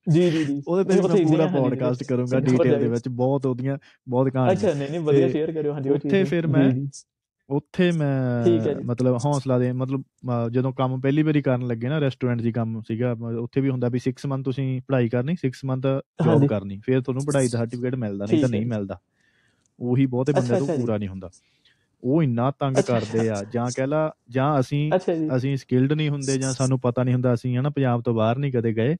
ਜੀ ਜੀ ਜੀ ਉਹਦੇ ਤੇ ਮੈਂ ਪੂਰਾ ਪੋਡਕਾਸਟ ਕਰੂੰਗਾ ਡੀਟੇਲ ਦੇ। ਵਿੱਚ ਬਹੁਤ ਉਹਦੀਆਂ ਬਹੁਤ ਕਹਾਣੀਆਂ ਅੱਛਾ ਨਹੀਂ ਨਹੀਂ ਵਧੀਆ ਸ਼ੇਅਰ ਕਰਿਓ ਹਾਂਜੀ ਉੱਥੇ। ਫਿਰ ਮੈਂ। ਉੱਥੇ ਮੈਂ। ਮਤਲਬ ਹੌਸਲਾ ਦੇ ਮਤਲਬ ਜਦੋਂ ਕੰਮ ਪਹਿਲੀ ਵਾਰੀ ਕਰਨ ਲੱਗੇ ਨਾ ਰੈਸਟੋਰੈਂਟ ਹੀ ਕੰਮ ਸੀਗਾ ਉੱਥੇ ਵੀ ਹੁੰਦਾ ਵੀ 6 ਮੰਥ ਤੁਸੀਂ ਪੜ੍ਹਾਈ ਕਰਨੀ 6 ਮੰਥ ਜੌਬ। ਕਰਨੀ ਫਿਰ ਤੁਹਾਨੂੰ ਪੜ੍ਹਾਈ ਦਾ ਸਰਟੀਫਿਕੇਟ ਮਿਲਦਾ ਨਹੀਂ ਤਾਂ ਨਹੀਂ। ਮਿਲਦਾ ਉਹੀ ਬਹੁਤੇ ਬੰਦੇ ਤੋਂ। ਪੂਰਾ ਨਹੀਂ ਹੁੰਦਾ ਉਹ ਇੰਨਾ ਤੰਗ। ਕਰਦੇ ਆ ਜਾਂ ਕਹਿ ਲਾ ਜਾਂ ਅਸੀਂ ਅਸੀਂ ਸਕਿਲਡ ਨਹੀਂ ਹੁੰਦੇ ਜਾਂ ਸਾਨੂੰ ਪਤਾ ਨਹੀਂ ਹੁੰਦਾ ਅਸੀਂ ਹਨਾ ਪੰਜਾਬ ਤੋਂ ਬਾਹਰ ਨਹੀਂ ਕਦੇ ਗਏ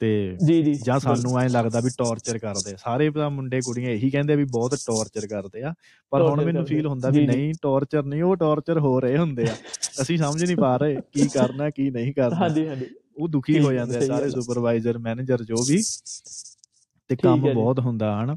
ਤੇ ਜੀ ਜੀ ਜਾਂ ਸਾਨੂੰ ਐਂ ਲੱਗਦਾ ਵੀ ਟੌਰਚਰ ਕਰਦੇ। ਸਾਰੇ ਮੁੰਡੇ ਕੁੜੀਆਂ ਇਹੀ ਕਹਿੰਦੇ ਵੀ ਬਹੁਤ ਟੌਰਚਰ ਕਰਦੇ ਆ ਪਰ ਹੁਣ ਮੈਨੂੰ ਫੀਲ। ਹੁੰਦਾ ਵੀ। ਨਹੀਂ ਟੌਰਚਰ ਨਹੀਂ ਉਹ ਟੌਰਚਰ ਹੋ ਰਹੇ ਹੁੰਦੇ ਆ ਅਸੀਂ ਸਮਝ ਨਹੀਂ ਪਾ ਰਹੇ ਕੀ ਕਰਨਾ ਕੀ ਨਹੀਂ ਕਰਨਾ ਹਾਂਜੀ ਹਾਂਜੀ ਉਹ ਦੁਖੀ ਹੋ ਜਾਂਦੇ ਆ ਸਾਰੇ। ਸੁਪਰਵਾਈਜ਼ਰ ਮੈਨੇਜਰ ਜੋ ਵੀ ਤੇ ਕੰਮ। ਬਹੁਤ ਹੁੰਦਾ ਹਨ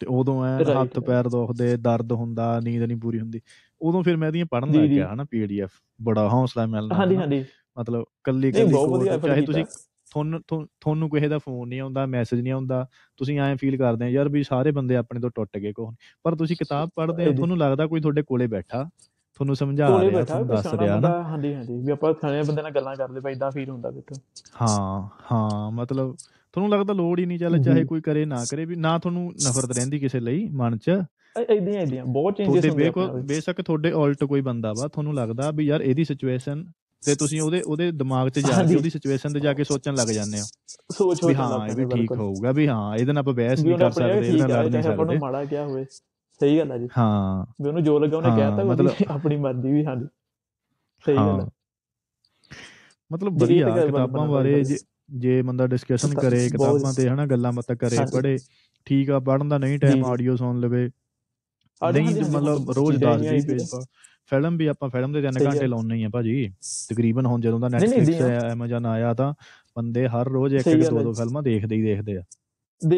ਤੇ ਉਦੋਂ ਐ ਹੱਥ. ਪੈਰ ਦੁਖਦੇ ਦਰਦ ਹੁੰਦਾ ਨੀਂਦ ਨਹੀਂ ਪੂਰੀ ਹੁੰਦੀ। ਉਦੋਂ ਫਿਰ ਮੈਂ ਇਹਦੀਆਂ ਪੜਨ ਲੱਗ। ਗਿਆ ਹਨਾ ਪੀਡੀਐਫ ਬੜਾ ਹੌਸਲਾ ਮਿਲਦਾ ਹਾਂਜੀ। ਹਾਂਜੀ। ਮਤਲਬ ਕੱਲੀ ਕੱਲੀ ਚਾਹੇ। ਤੁਸੀਂ ਤੁਹਾਨੂੰ ਤੁਹਾਨੂੰ- ਕਿਸੇ ਦਾ ਫੋਨ ਨਹੀਂ ਆਉਂਦਾ ਮੈਸੇਜ ਨਹੀਂ ਆਉਂਦਾ ਤੁਸੀਂ ਐਂ ਫੀਲ ਕਰਦੇ ਆ ਯਾਰ ਵੀ ਸਾਰੇ ਬੰਦੇ ਆਪਣੇ ਤੋਂ ਟੁੱਟ ਗਏ ਕੋਹ ਪਰ ਤੁਸੀਂ ਕਿਤਾਬ ਪੜ੍ਹਦੇ ਆ ਇਹਦੀ- ਤੁਹਾਨੂੰ ਲੱਗਦਾ ਕੋਈ ਤੁਹਾਡੇ ਕੋਲੇ ਬੈਠਾ? ਤੁਹਾਨੂੰ ਸਮਝਾ ਰਿਹਾ ਤੁਹਾਨੂੰ ਦੱਸ ਰਿਹਾ ਨਾ ਹਾਂਜੀ ਹਾਂਜੀ। ਵੀ ਆਪਾਂ ਸਿਆਣੇ ਬੰਦੇ ਨਾਲ ਗੱਲਾਂ ਕਰਦੇ ਪਏ ਇਦਾਂ ਫੀਲ ਹੁੰਦਾ ਬਿੱਤੋਂ ਹਾਂ ਹਾਂ ਮਤਲਬ ਤੁਹਾਨੂੰ ਲੱਗਦਾ ਲੋੜ ਹੀ ਨਹੀਂ ਚੱਲ। ਚਾਹੇ ਕੋਈ ਕਰੇ ਨਾ ਕਰੇ ਵੀ ਨਾ ਤੁਹਾਨੂੰ ਨਫ਼ਰਤ ਰਹਿੰਦੀ ਕਿਸੇ ਲਈ ਮਨ 'ਚ। ਇਦਾਂ ਇਦਾਂ ਬਹੁਤ ਚੇਂਜਸ ਹੁੰਦੇ ਵਿੱਚ। ਬੇਸ਼ੱਕ ਤੁਹਾਡੇ ਉਲਟ ਕੋਈ ਬੰਦਾ ਵਾ ਤੁਹਾਨੂੰ ਲੱਗਦਾ ਵੀ ਯਾਰ ਇਹਦੀ ਸਿਚੁਏਸ਼ਨ ਤੇ ਤੁਸੀਂ ਉਹਦੇ ਉਹਦੇ ਦਿਮਾਗ 'ਚ ਜਾ ਕੇ। ਉਹਦੀ ਸਿਚੁਏਸ਼ਨ ਤੇ ਜਾ ਕੇ ਸੋਚਣ ਲੱਗ ਜਾਂਦੇ ਹੋ। ਸੋਚ ਵੀ ਸੋਚ ਹਾਂ ਇਹ ਵੀ ਠੀਕ ਹੋਊਗਾ ਵੀ ਹਾਂ ਇਹਦੇ ਨਾਲ ਆਪਾਂ ਬਹਿਸ ਨਹੀਂ ਉਹਨੇ ਕਰ ਸਕਦੇ ਇਹਦੇ ਨਾਲ ਹੈ ਲੜ ਨਹੀਂ ਸਕਦੇ। ਮਾੜਾ ਕਿਹਾ ਹੋਵੇ। ਸਹੀ ਗੱਲ ਹੈ ਜੀ। ਹਾਂ। ਵੀ ਉਹਨੂੰ ਜੋ ਲੱਗਾ ਉਹਨੇ ਹਾਂ, ਕਹਿਤਾ ਮਤਲਬ- (laughs) ਆਪਣੀ ਮਰਜ਼ੀ ਵੀ ਹਾਂਜੀ। ਸਹੀ ਗੱਲ ਹਾਂ ਹੈ। ਮਤਲਬ ਵਧੀਆ ਕਿਤਾਬਾਂ ਬਾਰੇ ਜੇ ਜੇ ਬੰਦਾ ਡਿਸਕਸ਼ਨ ਕਰੇ ਕਿਤਾਬਾਂ ਤੇ ਹਨਾ ਗੱਲਾਂ ਬਾਤਾਂ ਕਰੇ। ਪੜ੍ਹੇ ਠੀਕ ਆ ਪੜ੍ਹਨ ਦਾ ਨਹੀਂ ਜੀ, ਟਾਈਮ ਜੀ। ਆਡੀਓ ਸੁਣ ਲਵੇ ਨਹੀਂ ਮਤਲਬ ਰੋਜ਼ ਚੀਜ਼ਾਂ 10 ਇੰਨੀਆਂ 20 ਆਈ ਪੇਜ ਪਾ ਫਿਲਮ ਵੀ ਆਪਾਂ ਫਿਲਮ ਦੇ 3 ਸਹੀ ਘੰਟੇ। ਲਾਉਣੇ ਹੀ ਆ ਭਾਜੀ ਤਕਰੀਬਨ ਹੁਣ ਜਦੋਂ ਦਾ Netflix ਦੀਆਂ। ਐਮਾਜ਼ਨ ਆਇਆ ਤਾਂ ਬੰਦੇ ਹਰ ਰੋਜ਼ ਇੱਕ ਇੱਕ ਦੋ ਦੋ ਜੀ। ਫਿਲਮਾਂ ਦੇਖਦੇ ਹੀ ਦੇਖਦੇ ਆ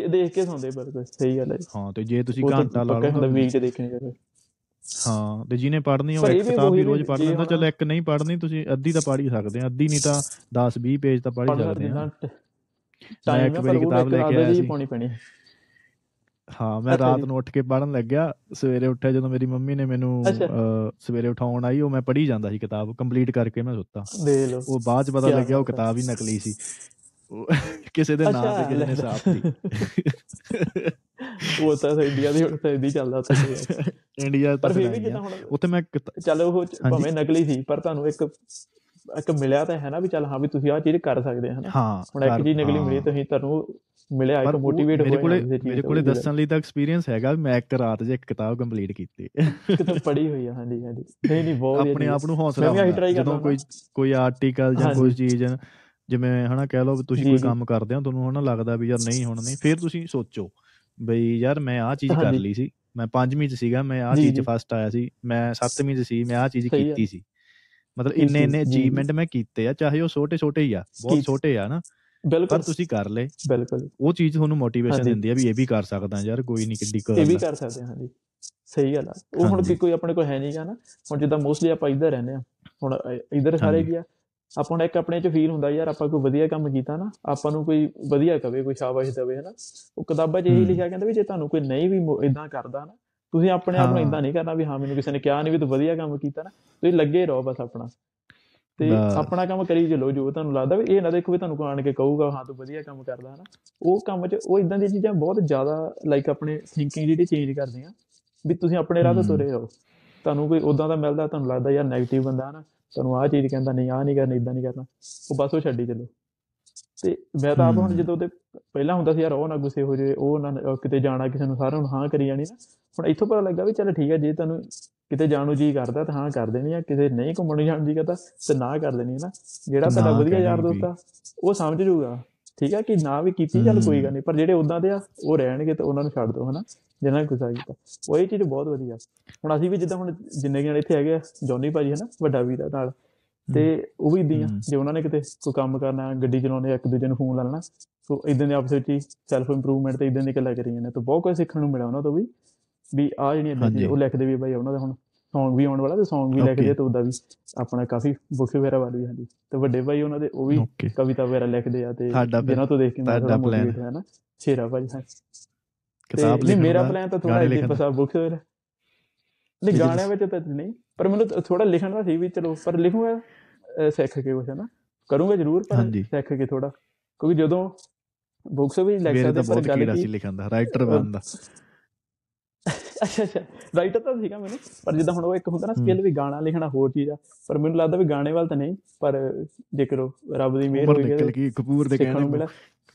ਦੇਖ ਕੇ ਸੌਂਦੇ ਬਿਲਕੁਲ ਸਹੀ ਗੱਲ ਹੈ ਜੀ ਹਾਂ ਤੇ ਜੇ ਤੁਸੀਂ ਘੰਟਾ ਲਾ ਲਓ ਵੀਕ ਚ ਦੇਖਣੀ ਚਾਹੀਦੀ ਹਾਂ ਤੇ ਜਿਹਨੇ ਪੜ੍ਹਨੀ ਉਹ ਇੱਕ ਕਿਤਾਬ ਵੀ ਰੋਜ਼ ਪੜ੍ਹ ਲੈਂਦਾ ਚੱਲ ਇੱਕ ਨਹੀਂ ਪੜ੍ਹਨੀ ਤੁਸੀਂ ਅੱਧੀ ਤਾਂ ਪੜ੍ਹ ਹੀ ਸਕਦੇ ਆ ਅੱਧੀ ਨਹੀਂ ਤਾਂ 10 20 ਪੇਜ ਤਾਂ ਪੜ੍ਹ ਹੀ ਸਕਦੇ ਆ ਟਾਈਮ ਇੱਕ ਵਾਰੀ ਕਿਤਾਬ ਲੈ ਕੇ ਆਇਆ ਸੀ ਪਾਉਣੀ ਪੈਣੀ ਹੈ। ਮੈਂ ਰਾਤ। ਨੂੰ ਉੱਠ ਕੇ ਪੜ੍ਹਨ ਲੱਗਿਆ ਸਵੇਰੇ ਉੱਠਿਆ ਜਦੋਂ ਮੇਰੀ ਮੰਮੀ ਨੇ ਮੈਨੂੰ ਸਵੇਰੇ ਉਠਾਉਣ ਆਈ ਉਹ ਮੈਂ ਪੜ੍ਹੀ ਜਾਂਦਾ ਸੀ ਕਿਤਾਬ ਕੰਪਲੀਟ ਕਰਕੇ ਮੈਂ ਸੁੱਤਾ ਉਹ ਬਾਅਦ ਚ ਪਤਾ ਲੱਗਿਆ ਉਹ। ਕਿਤਾਬ ਹੀ ਨਕਲੀ ਸੀ ਕਿਸੇ ਦੇ ਨਾਂ ਤੇ ਕਿਸੇ ਨੇ ਲੈ। ਛਾਪਤੀ ਉਹ ਤਾਂ ਇੰਡੀਆ ਦੀ ਹੁਣ ਤਾਂ ਇਦਾਂ ਚੱਲਦਾ ਉੱਥੇ ਇੰਡੀਆ (laughs) ਤਾਂ ਫਿਰ ਵੀ ਜਿੱਦਾਂ ਹੁਣ ਉੱਥੇ ਮੈਂ ਚੱਲ ਉਹ। ਭਾਵੇਂ ਨਕਲੀ ਸੀ ਪਰ ਤੁਹਾਨੂੰ ਇੱਕ ਇੱਕ ਮਿਲਿਆ ਤਾਂ ਹੈ ਨਾ ਵੀ ਚੱਲ ਹਾਂ ਵੀ ਤੁਸੀਂ ਆਹ ਚੀਜ਼ ਕਰ ਸਕਦੇ ਹੋ ਹਨਾ ਹਾਂ ਹੁਣ ਇੱਕ ਚੀਜ਼ ਨਕਲੀ। ਮਿਲੀ ਤੁਸੀਂ ਤੁਹਾਨੂੰ ਮਿਲਿਆ ਇੱਕ ਮੋਟੀਵੇਟ ਮੇਰੇ ਹੋਏ ਕੋਲੇ ਮੇਰੇ ਕੋਲੇ ਦੱਸਣ ਲਈ ਤਾਂ ਐਕਸਪੀਰੀਅੰਸ ਹੈਗਾ ਮੈਂ ਇੱਕ ਰਾਤ 'ਚ ਇੱਕ ਕਿਤਾਬ ਕੰਪਲੀਟ ਕੀਤੀ। ਕਿਤੇ ਪੜੀ ਹੋਈ ਆ ਹਾਂਜੀ ਹਾਂਜੀ। ਨਹੀਂ ਨਹੀਂ ਬਹੁਤ ਆਪਣੇ ਆਪ ਨੂੰ ਹੌਸਲਾ ਹੁੰਦਾ। ਜਦੋਂ ਕੋਈ ਕੋਈ ਆਰਟੀਕਲ ਜਾਂ। ਕੋਈ ਚੀਜ਼ ਜਿਵੇਂ ਹਨਾ ਕਹਿ ਲਓ ਵੀ ਤੁਸੀਂ ਕੋਈ। ਕੰਮ ਕਰਦੇ ਹੋ ਤੁਹਾਨੂੰ ਹਨਾ ਲੱਗਦਾ ਵੀ ਯਾਰ ਨਹੀਂ ਹੁਣ ਨਹੀਂ ਫਿਰ ਤੁਸੀਂ ਸੋਚੋ। ਬਈ ਯਾਰ ਮੈਂ ਆਹ ਚੀਜ਼ ਕਰ। ਲਈ ਸੀ ਮੈਂ ਪੰਜਵੀਂ 'ਚ ਸੀਗਾ ਮੈਂ ਜੀ, ਚੀਜ਼ ਜੀ। ਫਸਟ ਆਇਆ ਸੀ ਮੈਂ ਸੱਤਵੀਂ 'ਚ ਸੀ ਮੈਂ ਆਹ ਚੀਜ਼। ਕੀਤੀ ਸੀ ਮਤਲਬ ਇੰਨੇ ਇੰਨੇ ਜੀ, ਜੀ। ਅਚੀਵਮੈਂਟ ਮੈਂ ਕੀਤੇ ਆ ਚਾਹੇ ਉਹ ਛੋਟੇ ਛੋਟੇ ਹੀ ਆ ਬਹੁਤ ਛੋਟੇ ਆ ਨਾ ਬਿਲਕੁਲ ਪਰ ਤੁਸੀਂ ਕਰ ਲਏ ਬਿਲਕੁਲ ਉਹ ਚੀਜ਼ ਤੁਹਾਨੂੰ ਮੋਟੀਵੇਸ਼ਨ। ਦਿੰਦੀ ਆ ਵੀ ਇਹ ਵੀ ਕਰ ਸਕਦਾ ਯਾਰ ਕੋਈ ਨਹੀਂ ਕਿੱਡੀ ਇਹ ਵੀ ਕਰ ਸਕਦੇ ਹਾਂ ਹਾਂਜੀ ਸਹੀ ਗੱਲ ਆ ਉਹ ਹੁਣ। ਕਿ ਕੋਈ ਆਪਣੇ ਕੋਲ ਹੈ ਨਹੀਂਗਾ ਨਾ ਹੁਣ ਜਿੱਦਾਂ ਮੋਸਟਲੀ ਆਪਾਂ ਇੱਧਰ ਰਹਿੰਦੇ ਆ ਹੁਣ ਇੱਧਰ ਸਾਰੇ। ਕੀ ਆ ਆਪਾਂ ਨੂੰ ਇੱਕ ਆਪਣੇ ਚ ਫੀਲ ਹੁੰਦਾ ਯਾਰ ਆਪਾਂ ਕੋਈ ਵਧੀਆ ਕੰਮ ਕੀਤਾ ਨਾ ਆਪਾਂ ਨੂੰ ਕੋਈ ਵਧੀਆ ਕਵੇ ਕੋਈ ਸ਼ਾਬਾਸ਼ ਦੇਵੇ ਹਨਾ ਉਹ ਕਿਤਾਬਾਂ 'ਚ ਇਹੀ। ਲਿਖਿਆ ਕਹਿੰਦਾ ਵੀ ਜੇ ਤੁਹਾਨੂੰ ਕੋਈ ਨਹੀਂ ਵੀ ਇਦਾਂ ਕਰਦਾ ਨਾ ਤੁਸੀਂ ਆਪਣੇ ਆਪ ਨੂੰ। ਇਦਾਂ ਨਹੀਂ ਕਰਨਾ ਵੀ ਹਾਂ ਮੈਨੂੰ ਕਿਸੇ ਨੇ ਕਿਹਾ ਨਹੀਂ ਵੀ ਤੂੰ ਵਧੀਆ ਕੰਮ ਕੀਤਾ ਨਾ ਤੁਸੀਂ ਲੱਗੇ ਰਹੋ ਬਸ ਆਪਣਾ ਤੇ। ਆਪਣਾ ਕੰਮ ਕਰੀ ਚੱਲੋ ਜੋ ਤੁਹਾਨੂੰ ਲੱਗਦਾ ਵੀ ਇਹ ਨਾ ਦੇਖੋ ਵੀ ਤੁਹਾਨੂੰ ਕੋਈ ਆਣ ਕੇ ਕਹੂਗਾ ਹਾਂ ਤੂੰ ਵਧੀਆ ਕੰਮ ਕਰਦਾ ਹਨਾ ਉਹ ਕੰਮ 'ਚ ਉਹ ਇਦਾਂ ਦੀਆਂ ਚੀਜ਼ਾਂ ਬਹੁਤ ਜ਼ਿਆਦਾ ਲਾਈਕ ਆਪਣੇ ਥਿੰਕਿੰਗ ਜਿਹੜੀ ਚੇਂਜ ਕਰਦੀਆਂ ਵੀ ਤੁਸੀਂ ਆਪਣੇ ਰਾਹ ਤੇ। ਤੁਰੇ ਰਹੋ ਤੁਹਾਨੂੰ ਕੋਈ ਉਦਾਂ ਦਾ ਮਿਲਦਾ ਤੁਹਾਨੂੰ ਲੱਗਦਾ ਯਾਰ 네ਗੇਟਿਵ ਬੰਦਾ ਹੈ ਨਾ ਤੁਹਾਨੂੰ ਆਹ ਚੀਜ਼ ਕਹਿੰਦਾ ਨਹੀਂ ਆਹ ਨਹੀਂ ਕਰਨਾ ਇਦਾਂ ਨਹੀਂ ਕਰਨਾ। ਉਹ ਬਸ ਉਹ ਛੱਡੀ ਚੱਲੋ। ਤੇ ਮੈਂ ਤਾਂ ਆਪ ਹੁਣ। ਜਦੋਂ ਉਹਦੇ ਪਹਿਲਾਂ ਹੁੰਦਾ ਸੀ ਯਾਰ ਉਹ ਨਾ ਗੁੱਸੇ ਹੋ ਜੇ ਉਹ ਨਾ ਕਿਤੇ ਜਾਣਾ ਕਿਸੇ ਨੂੰ ਸਾਰਿਆਂ ਨੂੰ ਹਾਂ ਕਰੀ ਜਾਣੀ ਨਾ। ਹੁਣ ਇੱਥੋਂ ਪਤਾ ਲੱਗਾ ਵੀ ਚੱਲ ਠੀਕ ਹੈ ਜੇ ਤੁਹਾਨੂੰ ਕਿਤੇ ਜਾਣ ਨੂੰ ਜੀ ਕਰਦਾ ਤਾਂ ਹਾਂ ਕਰ ਦੇਣੀ ਆ ਕਿਤੇ ਨਹੀਂ ਘੁੰਮਣ ਨੂੰ ਜਾਣ ਜੀ ਕਰਦਾ ਤੇ ਨਾ ਕਰ ਦੇਣੀ ਨਾ। ਜਿਹੜਾ ਤੁਹਾਡਾ ਵਧੀਆ ਯਾਰ। ਦੋਸਤ ਆ ਉਹ ਸਮਝ ਜੂਗਾ। ਠੀਕ ਆ ਕਿ ਨਾ ਵੀ ਕੀਤੀ ਚੱਲ ਕੋਈ ਗੱਲ ਨਹੀਂ ਪਰ ਜਿਹੜੇ ਉਦਾਂ ਦੇ ਆ ਉਹ ਰਹਿਣਗੇ ਤੇ ਉਹਨਾਂ ਨੂੰ ਛੱਡ ਦਿਓ ਹਨਾ। ਜਿਹਨਾਂ ਨੇ ਗੁੱਸਾ ਕੀਤਾ। ਉਹ ਇਹ ਚੀਜ਼ ਬਹੁਤ ਵਧੀਆ। ਹੁਣ ਅਸੀਂ ਵੀ ਜਿੱਦਾਂ ਹੁਣ ਜਿੰਨੇ ਜਣੇ ਇੱਥੇ ਹੈਗੇ ਆ ਜੌਨੀ ਭਾਜੀ ਹਨਾ ਵੱਡਾ ਵੀਰ ਨਾਲ ਤੇ ਉਹ ਵੀ ਇਦਾਂ ਹੀ ਹੂੰ। ਜੇ ਉਹਨਾਂ ਨੇ ਕਿਤੇ ਕੋਈ ਕੰਮ ਕਰਨਾ ਗੱਡੀ ਚਲਾਉਂਦੇ ਆ, ਇੱਕ ਦੂਜੇ ਨੂੰ ਫੋਨ ਲਾ ਲੈਣਾ ਸੋ ਇਦਾਂ ਦੇ ਆਪਸ ਵਿੱਚ ਹੀ ਸੈਲਫ ਇੰਪਰੂਵਮੈਂਟ ਤੇ ਇਦਾਂ ਦੀ ਗੱਲਾਂ ਕਰੀਆਂ ਨੇ ਤਾਂ ਬਹੁਤ ਕੁਝ ਸਿੱਖਣ ਨੂੰ ਮਿਲਿਆ ਉਹਨਾਂ ਤੋਂ ਵੀ ਵੀ ਆ ਜਿਹੜੀਆਂ। ਚੀਜ਼ਾਂ ਉਹ ਲਿਖਦੇ ਵੀ ਬਾਈ ਉਹਨਾਂ ਦਾ ਹੁਣ Song ਵੀ ਆਉਣ ਵਾਲਾ ਤੇ Song ਵੀ ਲਿਖਦੇ ਤੇ ਉਹਦਾ ਵੀ ਆਪਣਾ ਕਾਫੀ ਬੁੱਕ ਵਗੈਰਾ ਵਾਲੀ ਵੀ ਹਾਂਜੀ। ਤੇ ਵੱਡੇ ਭਾਈ ਉਹਨਾਂ ਦੇ ਉਹ ਵੀ ਕਵਿਤਾ ਵਗੈਰਾ ਲਿਖਦੇ ਆ ਤੇ ਜਿਹਨਾਂ ਤੋਂ ਦੇਖ ਕੇ ਮੈਂ ਥੋੜਾ ਤੁਹਾਡਾ plan ਮੋਟੀਵੇਟ ਹੋਇਆ ਨਾ ਸ਼ੇਰਾ ਭਾਈ ਹਾਂ। ਕਿਤਾਬ ਲਿਖਣ ਮੇਰਾ ਪਲਾਨ ਤਾਂ ਥੋੜਾ ਗਾਣੇ ਇੱਥੇ ਲਿਖਣ ਦਾ ਬਸ ਆ ਬੁੱਕਸ ਵਗੈਰਾ ਨਹੀਂ। ਗਾਣਿਆਂ ਵਿੱਚ ਤਾਂ ਨਹੀਂ ਪਰ ਮੈਨੂੰ ਥੋੜਾ ਲਿਖਣ ਦਾ ਸੀ ਵੀ ਚਲੋ ਪਰ ਲਿਖੂਗਾ ਸਿੱਖ ਕੇ ਹੈ ਨਾ ਕਰੂੰਗਾ ਜ਼ਰੂਰ ਪਰ। ਸਿੱਖ ਕੇ ਥੋੜਾ ਕਿਉਂਕਿ ਜਦੋਂ ਬੁੱਕਸ ਵੀ ਲਿਖ ਸਕਦੇ ਪਰ ਗੱਲ ਕੀ ਲਿਖਣ ਦਾ ਰਾਈਟਰ ਬਣਨ ਦਾ (laughs) ਅੱਛਾ ਅੱਛਾ ਰਾਈਟਰ ਤਾਂ ਸੀਗਾ ਮੈਨੂੰ ਪਰ ਜਿੱਦਾਂ ਹੁਣ ਉਹ ਇੱਕ ਹੁੰਦਾ ਨਾ। ਸਕਿੱਲ ਵੀ ਗਾਣਾ ਲਿਖਣਾ ਹੋਰ ਚੀਜ਼ ਆ ਪਰ ਮੈਨੂੰ ਲੱਗਦਾ ਵੀ ਗਾਣੇ ਵੱਲ ਤਾਂ ਨਹੀਂ ਪਰ ਜੇਕਰ ਰੱਬ ਦੀ ਮਿਹਰ ਹੋਈ ਨਿਕਲ ਗਈ ਕਪੂਰ ਦੇ ਕਹਿਣੇ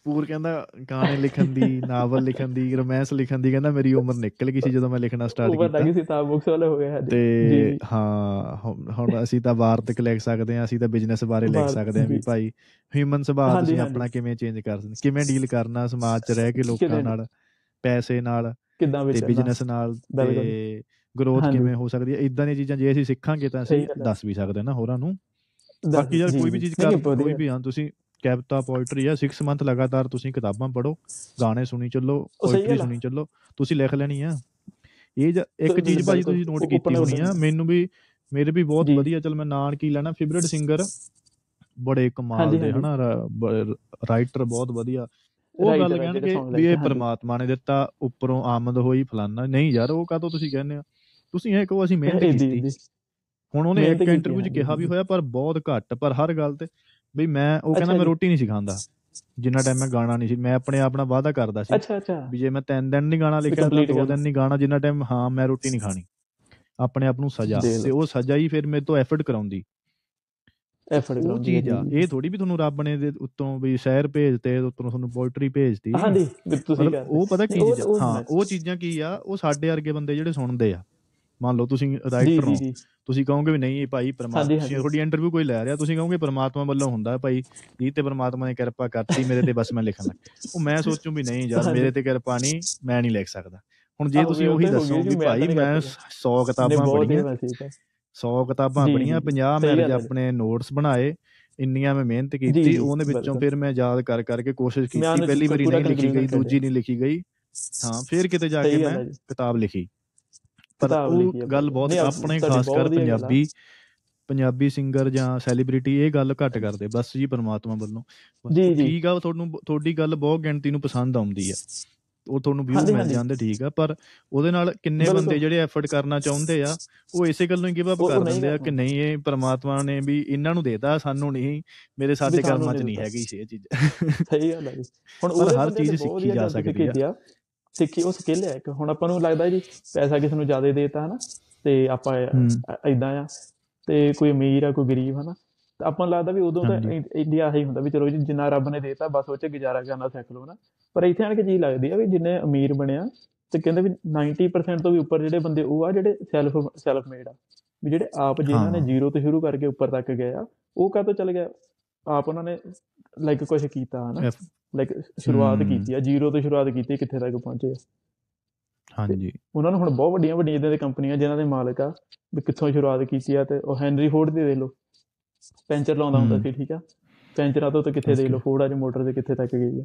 ਕਪੂਰ ਕਹਿੰਦਾ ਗਾਣੇ ਲਿਖਣ ਦੀ ਨਾਵਲ ਲਿਖਣ ਦੀ ਰੋਮਾਂਸ ਲਿਖਣ ਦੀ ਕਹਿੰਦਾ ਮੇਰੀ ਉਮਰ ਨਿਕਲ ਗਈ ਸੀ ਜਦੋਂ ਮੈਂ ਲਿਖਣਾ ਸਟਾਰਟ ਉਮਰ ਕੀਤਾ ਲੱਗੀ ਸੀ ਤਾਂ ਬੁੱਕਸ ਵਾਲੇ ਹੋ ਗਏ ਸਾਡੇ ਤੇ। ਹਾਂ ਹੁਣ- ਅਸੀਂ ਤਾਂ ਵਾਰਤਕ ਲਿਖ ਸਕਦੇ ਹਾਂ ਅਸੀਂ ਤਾਂ ਬਿਜ਼ਨਸ ਬਾਰੇ ਲਿਖ ਸਕਦੇ ਹਾਂ ਵੀ। ਭਾਈ ਹਿਊਮਨ ਸੁਭਾਅ ਤੁਸੀਂ। ਆਪਣਾ ਕਿਵੇਂ ਚੇਂਜ ਕਰ ਸਕਦੇ ਕਿਵੇਂ ਡੀਲ ਕਰਨਾ ਸਮਾਜ 'ਚ ਰਹਿ ਕੇ ਲੋਕਾਂ? ਨਾਲ ਪੈਸੇ ਨਾਲ ਕਿੱਦਾਂ ਤੇ ਵਿਚਰਨਾ ਬਿਜ਼ਨਸ ਨਾਲ। ਤੇ ਗਰੋਥ। ਕਿਵੇਂ ਹੋ ਸਕਦੀ ਹੈ ਇਦਾਂ ਦੀਆਂ ਚੀਜ਼ਾਂ ਜੇ ਅਸੀਂ ਸਿੱਖਾਂਗੇ ਤਾਂ ਅਸੀਂ। ਦੱਸ ਵੀ ਸਕਦੇ ਹਾਂ ਨਾ ਹੋਰਾਂ ਨੂੰ ਬਾਕੀ ਯਾਰ ਕੋਈ ਵੀ। ਚੀਜ਼ ਕਰ ਕੋਈ। ਵੀ ਹਾਂ ਤੁਸੀਂ ਕੈਪਤਾ ਪੋਇਟਰੀ ਆ 6 ਮੰਥ ਲਗਾਤਾਰ ਤੁਸੀਂ ਕਿਤਾਬਾਂ ਪੜੋ ਗਾਣੇ ਸੁਣੀ ਚੱਲੋ ਪੋਇਟਰੀ। ਸੁਣੀ ਚੱਲੋ ਤੁਸੀਂ ਲਿਖ ਲੈਣੀ ਆ ਇਹ ਇੱਕ ਚੀਜ਼ ਭਾਜੀ। ਤੁਸੀਂ ਨੋਟ ਕੀਤੀ ਹੋਣੀ ਆ। ਮੈਨੂੰ ਵੀ ਮੇਰੇ ਵੀ ਬਹੁਤ। ਵਧੀਆ ਚਲ ਮੈਂ ਨਾਂ ਕੀ ਲੈਣਾ ਫੇਵਰਿਟ ਸਿੰਗਰ ਬੜੇ ਕਮਾਲ ਦੇ। ਹਨਾ ਰਾਈਟਰ ਬਹੁਤ ਵਧੀਆ ਉਹ ਗੱਲ ਕਹਿਣਗੇ ਵੀ ਇਹ। ਪਰਮਾਤਮਾ ਨੇ ਦਿੱਤਾ ਉੱਪਰੋਂ ਆਮਦ ਹੋਈ ਫਲਾਨਾ ਨਹੀਂ ਯਾਰ ਉਹ ਕਾਹਤੋਂ ਤੁਸੀਂ ਕਹਿੰਦੇ ਆ ਤੁਸੀਂ ਇਹ ਕਹੋ ਅਸੀਂ ਮਿਹਨਤ (laughs) ਕੀਤੀ। ਹੁਣ ਉਹਨੇ ਇੱਕ ਇੰਟਰਵਿਊ 'ਚ ਕਿਹਾ ਵੀ। ਹੋਇਆ ਪਰ ਬਹੁਤ ਘੱਟ ਪਰ ਹਰ ਗੱਲ ਤੇ ਬਈ ਮੈਂ ਉਹ ਕਹਿੰਦਾ ਮੈਂ। ਰੋਟੀ ਨਹੀਂ ਸੀ ਖਾਂਦਾ। ਜਿੰਨਾ ਟਾਈਮ ਮੈਂ ਗਾਣਾ ਨਹੀਂ ਸੀ ਮੈਂ ਆਪਣੇ ਆਪ ਨਾਲ ਵਾਅਦਾ ਕਰਦਾ ਸੀ ਅੱਛਾ ਅੱਛਾ। ਵੀ ਜੇ ਮੈਂ ਤਿੰਨ ਦਿਨ ਨਹੀਂ ਗਾਣਾ ਲਿਖਿਆ ਤਾਂ ਦੋ। ਦਿਨ ਨਹੀਂ ਗਾਣਾ ਜਿੰਨਾ ਟਾਈਮ ਹਾਂ ਮੈਂ ਰੋਟੀ ਨਹੀਂ ਖਾਣੀ। ਆਪਣੇ ਆਪ ਨੂੰ ਸਜ਼ਾ। ਤੇ ਉਹ ਸਜ਼ਾ ਹੀ ਫਿਰ ਮੇਰੇ ਤੋਂ ਐਫਰਟ ਕਰਾਉਂਦੀ। ਐਫਰਟ ਉਹ ਚੀਜ਼ ਆ। ਇਹ ਥੋੜੀ ਵੀ ਤੁਹਾਨੂੰ ਰੱਬ ਨੇ ਦੇ ਉੱਤੋਂ ਵੀ ਸ਼ਾਇਰ ਭੇਜਤੇ ਉੱਤੋਂ ਤੁਹਾਨੂੰ ਪੋਇਟਰੀ ਭੇਜਤੀ। ਹਾਂਜੀ ਤੁਸੀਂ ਉਹ ਪਤਾ ਕੀ ਚੀਜ਼ ਹਾਂ। ਉਹ ਚੀਜ਼ਾਂ ਕੀ ਆ? ਉਹ ਸਾਡੇ ਵਰਗੇ ਬੰਦੇ ਜਿਹੜੇ ਸੁਣਦੇ ਆ। ਮੰਨ ਲਓ ਤੁਸੀਂ ਜੀ ਜੀ ਹੋ ਜੀ ਤੁਸੀਂ ਕਹੋਗੇ ਵੀ ਨਹੀਂ ਭਾਈ ਪਰਮਾਤਮਾ। ਤੁਹਾਡੀ ਇੰਟਰਵਿਊ ਕੋਈ ਲੈ ਰਿਹਾ ਤੁਸੀਂ ਕਹੋਗੇ ਪਰਮਾਤਮਾ ਵੱਲੋਂ ਹੁੰਦਾ ਭਾਈ ਇਹ ਤੇ ਪਰਮਾਤਮਾ ਨੇ ਕਿਰਪਾ ਕਰਤੀ ਮੇਰੇ ਤੇ ਬਸ ਮੈਂ ਲਿਖਣ। ਲੱਗ ਉਹ ਮੈਂ ਸੋਚੂੰ ਵੀ ਨਹੀਂ ਯਾਰ। ਮੇਰੇ ਤੇ ਕਿਰਪਾ ਨਹੀਂ ਮੈਂ ਨਹੀਂ ਲਿਖ ਸਕਦਾ। ਹੁਣ ਜੇ ਤੁਸੀਂ ਉਹ ਦੱਸੋ ਵੀ ਜੀ, ਭਾਈ ਮੈਂ ਕਰ 100 ਨੇ ਕਿਤਾਬਾਂ ਪੜ੍ਹੀਆਂ। ਮੈਂ ਠੀਕ ਹੈ। 100 ਕਿਤਾਬਾਂ ਜੀ, ਪੜ੍ਹੀਆਂ ਜੀ, 50 ਸਹੀ ਮੈਂ। ਆਪਣੇ ਨੋਟਸ ਬਣਾਏ ਇੰਨੀਆਂ ਮੈਂ ਮਿਹਨਤ ਜੀ, ਕੀਤੀ ਜੀ, ਉਹਦੇ ਵਿੱਚੋਂ। ਫਿਰ ਮੈਂ ਯਾਦ ਕਰ ਕਰਕੇ ਕੋਸ਼ਿਸ਼ ਕੀਤੀ ਪਹਿਲੀ ਵਾਰੀ ਨਹੀਂ ਲਿਖੀ ਗਈ ਦੂਜੀ ਨਹੀਂ ਲਿਖੀ ਗਈ। ਹਾਂ ਫਿਰ ਕਿਤੇ ਜਾ ਕੇ ਮੈਂ ਜੀ। ਕਿਤਾਬ ਲਿਖੀ। ਪਰ ਉਹ ਗੱਲ। ਬਹੁਤ ਆਪਣੇ ਖਾਸ ਕਰ। ਪੰਜਾਬੀ ਪੰਜਾਬੀ ਸਿੰਗਰ ਜਾਂ ਸੈਲੀਬ੍ਰਿਟੀ ਇਹ ਗੱਲ ਘੱਟ ਕਰਦੇ ਬਸ ਜੀ ਪਰਮਾਤਮਾ ਵੱਲੋਂ ਬਸ ਜੀ, ਜੀ। ਠੀਕ ਆ ਤੁਹਾਨੂੰ ਤੁਹਾਡੀ ਗੱਲ ਬਹੁਤ ਗਿਣਤੀ ਨੂੰ ਪਸੰਦ ਆਉਂਦੀ ਆ ਉਹ ਤੁਹਾਨੂੰ ਵਿਊ ਮਿਲ। ਜਾਂਦੇ ਠੀਕ ਆ ਪਰ ਉਹਦੇ ਨਾਲ ਕਿੰਨੇ। ਬੰਦੇ ਜਿਹੜੇ ਐਫਰਟ ਕਰਨਾ ਚਾਹੁੰਦੇ ਆ ਉਹ ਇਸੇ ਗੱਲੋਂ ਹੀ ਗਿਵ ਅਪ ਉਹ- ਉਹ ਕਰ ਦਿੰਦੇ ਆ ਕਿ। ਨਹੀਂ ਇਹ ਪਰਮਾਤਮਾ ਨੇ ਵੀ ਇਹਨਾਂ ਨੂੰ ਦੇਤਾ ਸਾਨੂੰ ਨਹੀਂ ਮੇਰੇ ਸਾਡੇ ਕਰਮਾਂ 'ਚ ਨਹੀਂ। ਹੈਗੀ ਸੀ ਇਹ ਚੀਜ਼ ਸਹੀ ਗੱਲ ਹੈ ਜੀ ਹੁਣ ਉਹਦੇ ਹਰ ਚੀਜ਼ ਸਿੱਖੀ ਜਾ ਸਕਦੀ ਆ। ਸਿੱਖੀ ਉਹ ਸਕਿੱਲ ਹੈ ਇੱਕ। ਹੁਣ ਆਪਾਂ ਨੂੰ ਲੱਗਦਾ ਜੀ ਪੈਸਾ ਕਿਸੇ ਨੂੰ ਜ਼ਿਆਦਾ ਦੇਤਾ ਹਨਾ? ਤੇ ਆਪਾਂ। ਇਦਾਂ ਆ। ਤੇ ਕੋਈ ਅਮੀਰ ਆ ਕੋਈ ਗਰੀਬ ਹਨਾ? ਤਾਂ ਆਪਾਂ ਲੱਗਦਾ ਵੀ ਉਦੋਂ ਤਾਂ ਇੰਡੀਆ ਹੀ ਹੁੰਦਾ ਵੀ ਚਲੋ ਜੀ ਜਿੰਨਾ ਰੱਬ ਨੇ ਦੇਤਾ ਬਸ ਉਹ ਚ ਗੁਜ਼ਾਰਾ ਕਰਨਾ ਸਿੱਖ ਲਓ ਨਾ ਪਰ ਇੱਥੇ ਆਣ ਕੇ ਚੀਜ਼ ਲੱਗਦੀ ਆ ਵੀ ਜਿੰਨੇ ਅਮੀਰ ਬਣਿਆ ਤੇ ਕਹਿੰਦੇ ਵੀ 90% ਤੋਂ ਵੀ ਉੱਪਰ ਜਿਹੜੇ ਬੰਦੇ ਉਹ ਆ ਜਿਹੜੇ ਸੈਲਫ ਸੈਲਫ ਮੇਡ ਆ। ਵੀ ਜਿਹੜੇ ਆਪ ਜਿਨ੍ਹਾਂ ਨੇ। ਜ਼ੀਰੋ ਤੋਂ ਸ਼ੁਰੂ ਕਰਕੇ ਉੱਪਰ ਤੱਕ ਗਏ ਆ ਉਹ ਕਾਹਤੋਂ ਚੱਲ ਗਿਆ? ਆਪ ਉਹਨਾਂ ਨੇ ਲਾਈਕ ਕੁਝ ਕੀਤਾ ਹਨਾ? ਲਾਈਕ ਸ਼ੁਰੂਆਤ। ਕੀਤੀ ਆ ਜ਼ੀਰੋ ਤੋਂ ਸ਼ੁਰੂਆਤ ਕੀਤੀ ਕਿੱਥੇ ਤੱਕ ਪਹੁੰਚੇ। ਹਾਂਜੀ। ਉਹਨਾਂ ਨੂੰ ਹੁਣ ਬਹੁਤ ਵੱਡੀਆਂ ਵੱਡੀਆਂ ਇਦਾਂ ਦੀਆਂ ਕੰਪਨੀਆਂ ਜਿਨ੍ਹਾਂ ਦੇ ਮਾਲਕ ਆ ਵੀ ਕਿੱਥੋਂ ਸ਼ੁਰੂਆਤ ਕੀਤੀ ਆ ਤੇ ਉਹ ਹੈਨਰੀ ਫੋਰਡ ਦੇ ਦੇਖ ਲਓ। ਪੈਂਚਰ ਲਾਉਂਦਾ ਹੁੰਦਾ। ਸੀ ਠੀਕ ਆ? ਪੈਂਚਰਾਂ ਤੋਂ ਤਾਂ ਕਿੱਥੇ ਦੇਖ ਲਓ ਫੋਰਡ ਅੱਜ ਮੋਟਰ ਦੇ ਕਿੱਥੇ ਤੱਕ ਗਈ ਆ।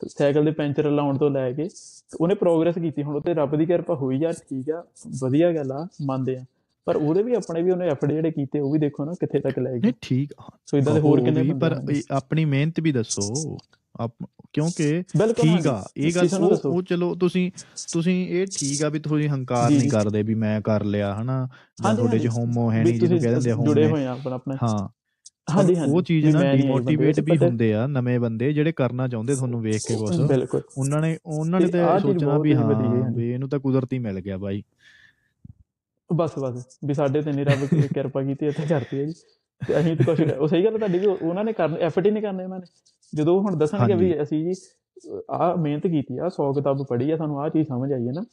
ਤੇ ਸਾਈਕਲ ਦੇ ਪੈਂਚਰ ਲਾਉਣ ਤੋਂ ਲੈ ਕੇ ਤੇ ਉਹਨੇ ਪ੍ਰੋਗਰੈਸ ਕੀਤੀ ਹੁਣ ਉੱਤੇ ਰੱਬ ਦੀ ਕਿਰਪਾ ਹੋਈ ਆ ਠੀਕ ਆ? ਵਧੀਆ ਗੱਲ ਆ ਮੰਨਦੇ ਆ। ਪਰ ਉਹਦੇ ਵੀ ਆਪਣੇ ਵੀ ਉਹਨੇ ਐਫਰਟ ਜਿਹੜੇ ਕੀਤੇ ਉਹ ਵੀ ਦੇਖੋ ਨਾ ਕਿੱਥੇ ਤੱਕ ਲੈ ਗਏ। ਨਹੀਂ ਠੀਕ ਸੋ ਇਦਾਂ ਦੇ ਹੋਰ ਕਿੰਨੇ ਪਰ ਆਪਣੀ ਮਿਹਨਤ ਵੀ ਦੱਸੋ। ਆਪ- ਕਿਉਂਕਿ ਠੀਕ। ਆ ਇਹ ਗੱਲ ਉਹ ਚਲੋ ਤੁਸੀਂ ਤੁਸੀਂ ਇਹ ਠੀਕ ਆ ਵੀ ਤੁਸੀਂ ਹੰਕਾਰ ਨਹੀਂ। ਕਰਦੇ ਵੀ ਮੈਂ ਕਰ ਲਿਆ ਹਨਾ? ਤੁਹਾਡੇ ਚ। ਹੋਮੋ ਹੈ ਨਹੀਂ ਜਿਹਨੂੰ ਤੁਸੀਂ ਕਹਿ ਦਿੰਦੇ ਆ ਜੁੜੇ ਹੋਮੋ ਹੋਏ ਆ ਆਪਣਾ ਆਪਣਾ। ਹਾਂ। ਹਾਂਜੀ ਹਾਂਜੀ। ਉਹ ਚੀਜ਼ ਨਾ ਡੀਮੋਟੀਵੇਟ ਵੀ ਹੁੰਦੇ ਆ ਨਵੇਂ ਬੰਦੇ ਜਿਹੜੇ ਕਰਨਾ ਚਾਹੁੰਦੇ ਤੁਹਾਨੂੰ ਵੇਖ ਕੇ ਕੁਝ ਉਹਨਾਂ ਨੇ ਉਹਨਾਂ ਨੇ ਤੇ ਸੋਚਣਾ ਵੀ ਹੈ। ਵੀ ਇਹਨੂੰ ਤਾਂ ਕੁਦਰਤੀ ਮਿਲ ਗਿਆ ਬਾਈ। ਬਸ ਬਸ ਵੀ ਸਾਡੇ ਤੇ ਨਹੀਂ ਰੱਬ ਨੇ ਕਿਰਪਾ ਕੀਤੀ ਇੱਥੇ ਕਰਤੀ ਹੈ ਜੀ। ਤੇ ਅਸੀਂ ਤਾਂ ਕੁਝ ਉਹ ਸਹੀ ਗੱਲ ਹੈ ਤੁਹਾਡੀ ਵੀ ਉਹ- ਉਹਨਾਂ ਨੇ ਕਰਨ ਐਫਰਟ ਹੀ ਨਹੀਂ ਕਰਨੇ ਉਹਨਾਂ ਨੇ। ਜਦੋਂ ਹੁਣ ਦੱਸਣਗੇ ਵੀ ਅਸੀਂ ਜੀ ਆਹ ਮਿਹਨਤ ਕੀਤੀ ਆ 100 ਕਿਤਾਬ ਪੜ੍ਹੀ ਆ ਸਾਨੂੰ ਆਹ ਚੀਜ਼ ਸਮਝ ਆਈ ਹੈ ਨਾ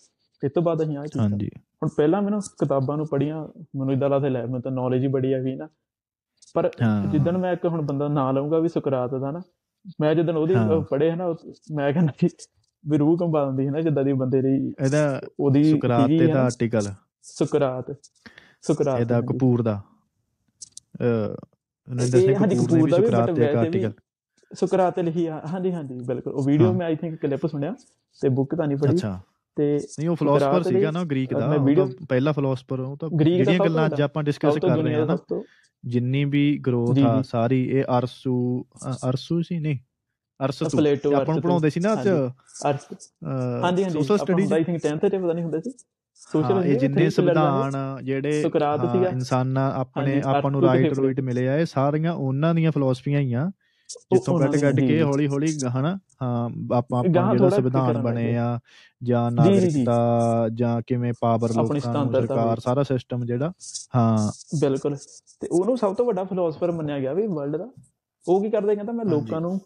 ਇਸ ਤੋਂ ਬਾਅਦ ਅਸੀਂ ਆਹ ਕੀਤਾ ਹਾਂਜੀ। ਹੁਣ ਪਹਿਲਾਂ ਮੈਨੂੰ ਕਿਤਾਬਾਂ ਨੂੰ ਪੜ੍ਹੀਆਂ ਮੈਨੂੰ ਇਦਾਂ ਲੱਗਦਾ ਲੈ ਮੈਨੂੰ ਤਾਂ ਨੌਲੇਜ ਹੀ ਬੜੀ ਆ ਵੀ ਨਾ। ਪਰ ਜਿੱਦਣ ਮੈਂ ਇੱਕ ਹੁਣ ਬੰਦਾ ਨਾਂ ਲਊਂਗਾ ਵੀ ਸੁਕਰਾਤ ਦਾ ਨਾ ਮੈਂ ਜਦੋਂ ਉਹਦੀ। ਪੜ੍ਹੇ ਹੈ ਨਾ ਮੈਂ ਕਹਿੰਦਾ ਵੀ ਵੀ ਰੂਹ ਕੰਬਾ ਦਿੰਦੀ ਹੈ ਨਾ ਜਿੱਦਾਂ ਦੀ ਬੰਦੇ ਦੀ ਇਹਦਾ ਉਹਦੀ ਸੁਕਰਾਤ ਦਾ ਆਰਟੀਕਲ ਸੁਕਰਾਤ ਸੁਕਰਾਤ ਇਹਦਾ। ਕਪੂਰ ਦਾ। ਅ ਨਰਿੰਦਰ ਇਹ ਸਿੰਘ ਕਪੂਰ ਦਾ ਵੀ, ਸੁਕਰਾਤ ਤੇ ਆਰਟੀਕਲ ਸੁਕਰਾਤ ਲਿਖੀ ਹਾਂਜੀ ਹਾਂਜੀ ਬਿਲਕੁਲ। ਉਹ ਵੀਡੀਓ। ਮੈਂ ਆਈ ਥਿੰਕ ਕਲਿੱਪ ਸੁਣਿਆ ਤੇ ਬੁੱਕ ਤਾਂ ਨਹੀਂ ਪੜ੍ਹੀ। ਅੱਛਾ। ਤੇ ਨਹੀਂ ਉਹ ਫਿਲਾਸਫਰ ਸੀਗਾ ਨਾ ਗ੍ਰੀਕ ਦਾ। ਪਹਿਲਾ ਫਿਲਾਸਫਰ ਉਹ ਤਾਂ ਜਿਹੜੀਆਂ ਗੱਲਾਂ ਅੱਜ ਆਪਾਂ ਡਿਸਕਸ ਕਰ ਰਹੇ ਹਾਂ ਨਾ ਜਿੰਨੀ ਵੀ ਗਰੋਥ ਆ। ਸਾਰੀ ਇਹ ਅਰਸੂ ਅਰਸੂ ਸੀ ਨਹੀਂ ਅਰਸਤੂ। ਆਪਾਂ ਨੂੰ। ਪੜਾਉਂਦੇ ਸੀ ਨਾ ਅੱਜ। ਹਾਂਜੀ। ਹਾਂਜੀ social study I think 10th ਤੇ ਪਤਾ ਨਹੀਂ ਹੁੰਦੇ ਸੀ। ਸੋਸ਼ਲ ਇਹ ਜਿੰਨੇ ਸੰਵਿਧਾਨ ਜਿਹੜੇ ਸੁਕਰਾਤ ਸੀਗਾ। ਇਨਸਾਨਾਂ ਆਪਣੇ ਆਪਾਂ ਨੂੰ ਰਾਈਟ। ਰੂਇਟ ਮਿਲੇ ਆ ਇਹ ਸਾਰੀਆਂ ਉਹਨਾਂ ਦੀਆਂ ਫਿਲਾਸਫੀਆਂ ਹੀ ਆ ਜਿੱਥੋਂ ਕੱਢ ਕੱਢ ਕੇ। ਹੌਲੀ ਹੌਲੀ ਹਨਾ ਹਾਂ ਆਪਾਂ ਆਪਾਂ ਜਿਹੜਾ ਸੰਵਿਧਾਨ ਬਣੇ। ਆ ਜਾਂ। ਨਾਗਰਿਕਤਾ ਜਾਂ ਕਿਵੇਂ ਪਾਵਰ ਲੋਕਾਂ ਨੂੰ ਸਰਕਾਰ। ਸਾਰਾ ਸਿਸਟਮ ਜਿਹੜਾ ਹਾਂ ਬਿਲਕੁਲ ਤੇ ਉਹਨੂੰ ਸਭ ਤੋਂ ਵੱਡਾ ਫਿਲਾਸਫਰ ਮੰਨਿਆ ਗਿਆ ਵੀ ਵਰਲਡ ਦਾ ਉਹ ਕੀ ਕਰਦਾ ਕਹਿੰਦਾ ਮੈਂ। ਲੋਕਾਂ ਨੂੰ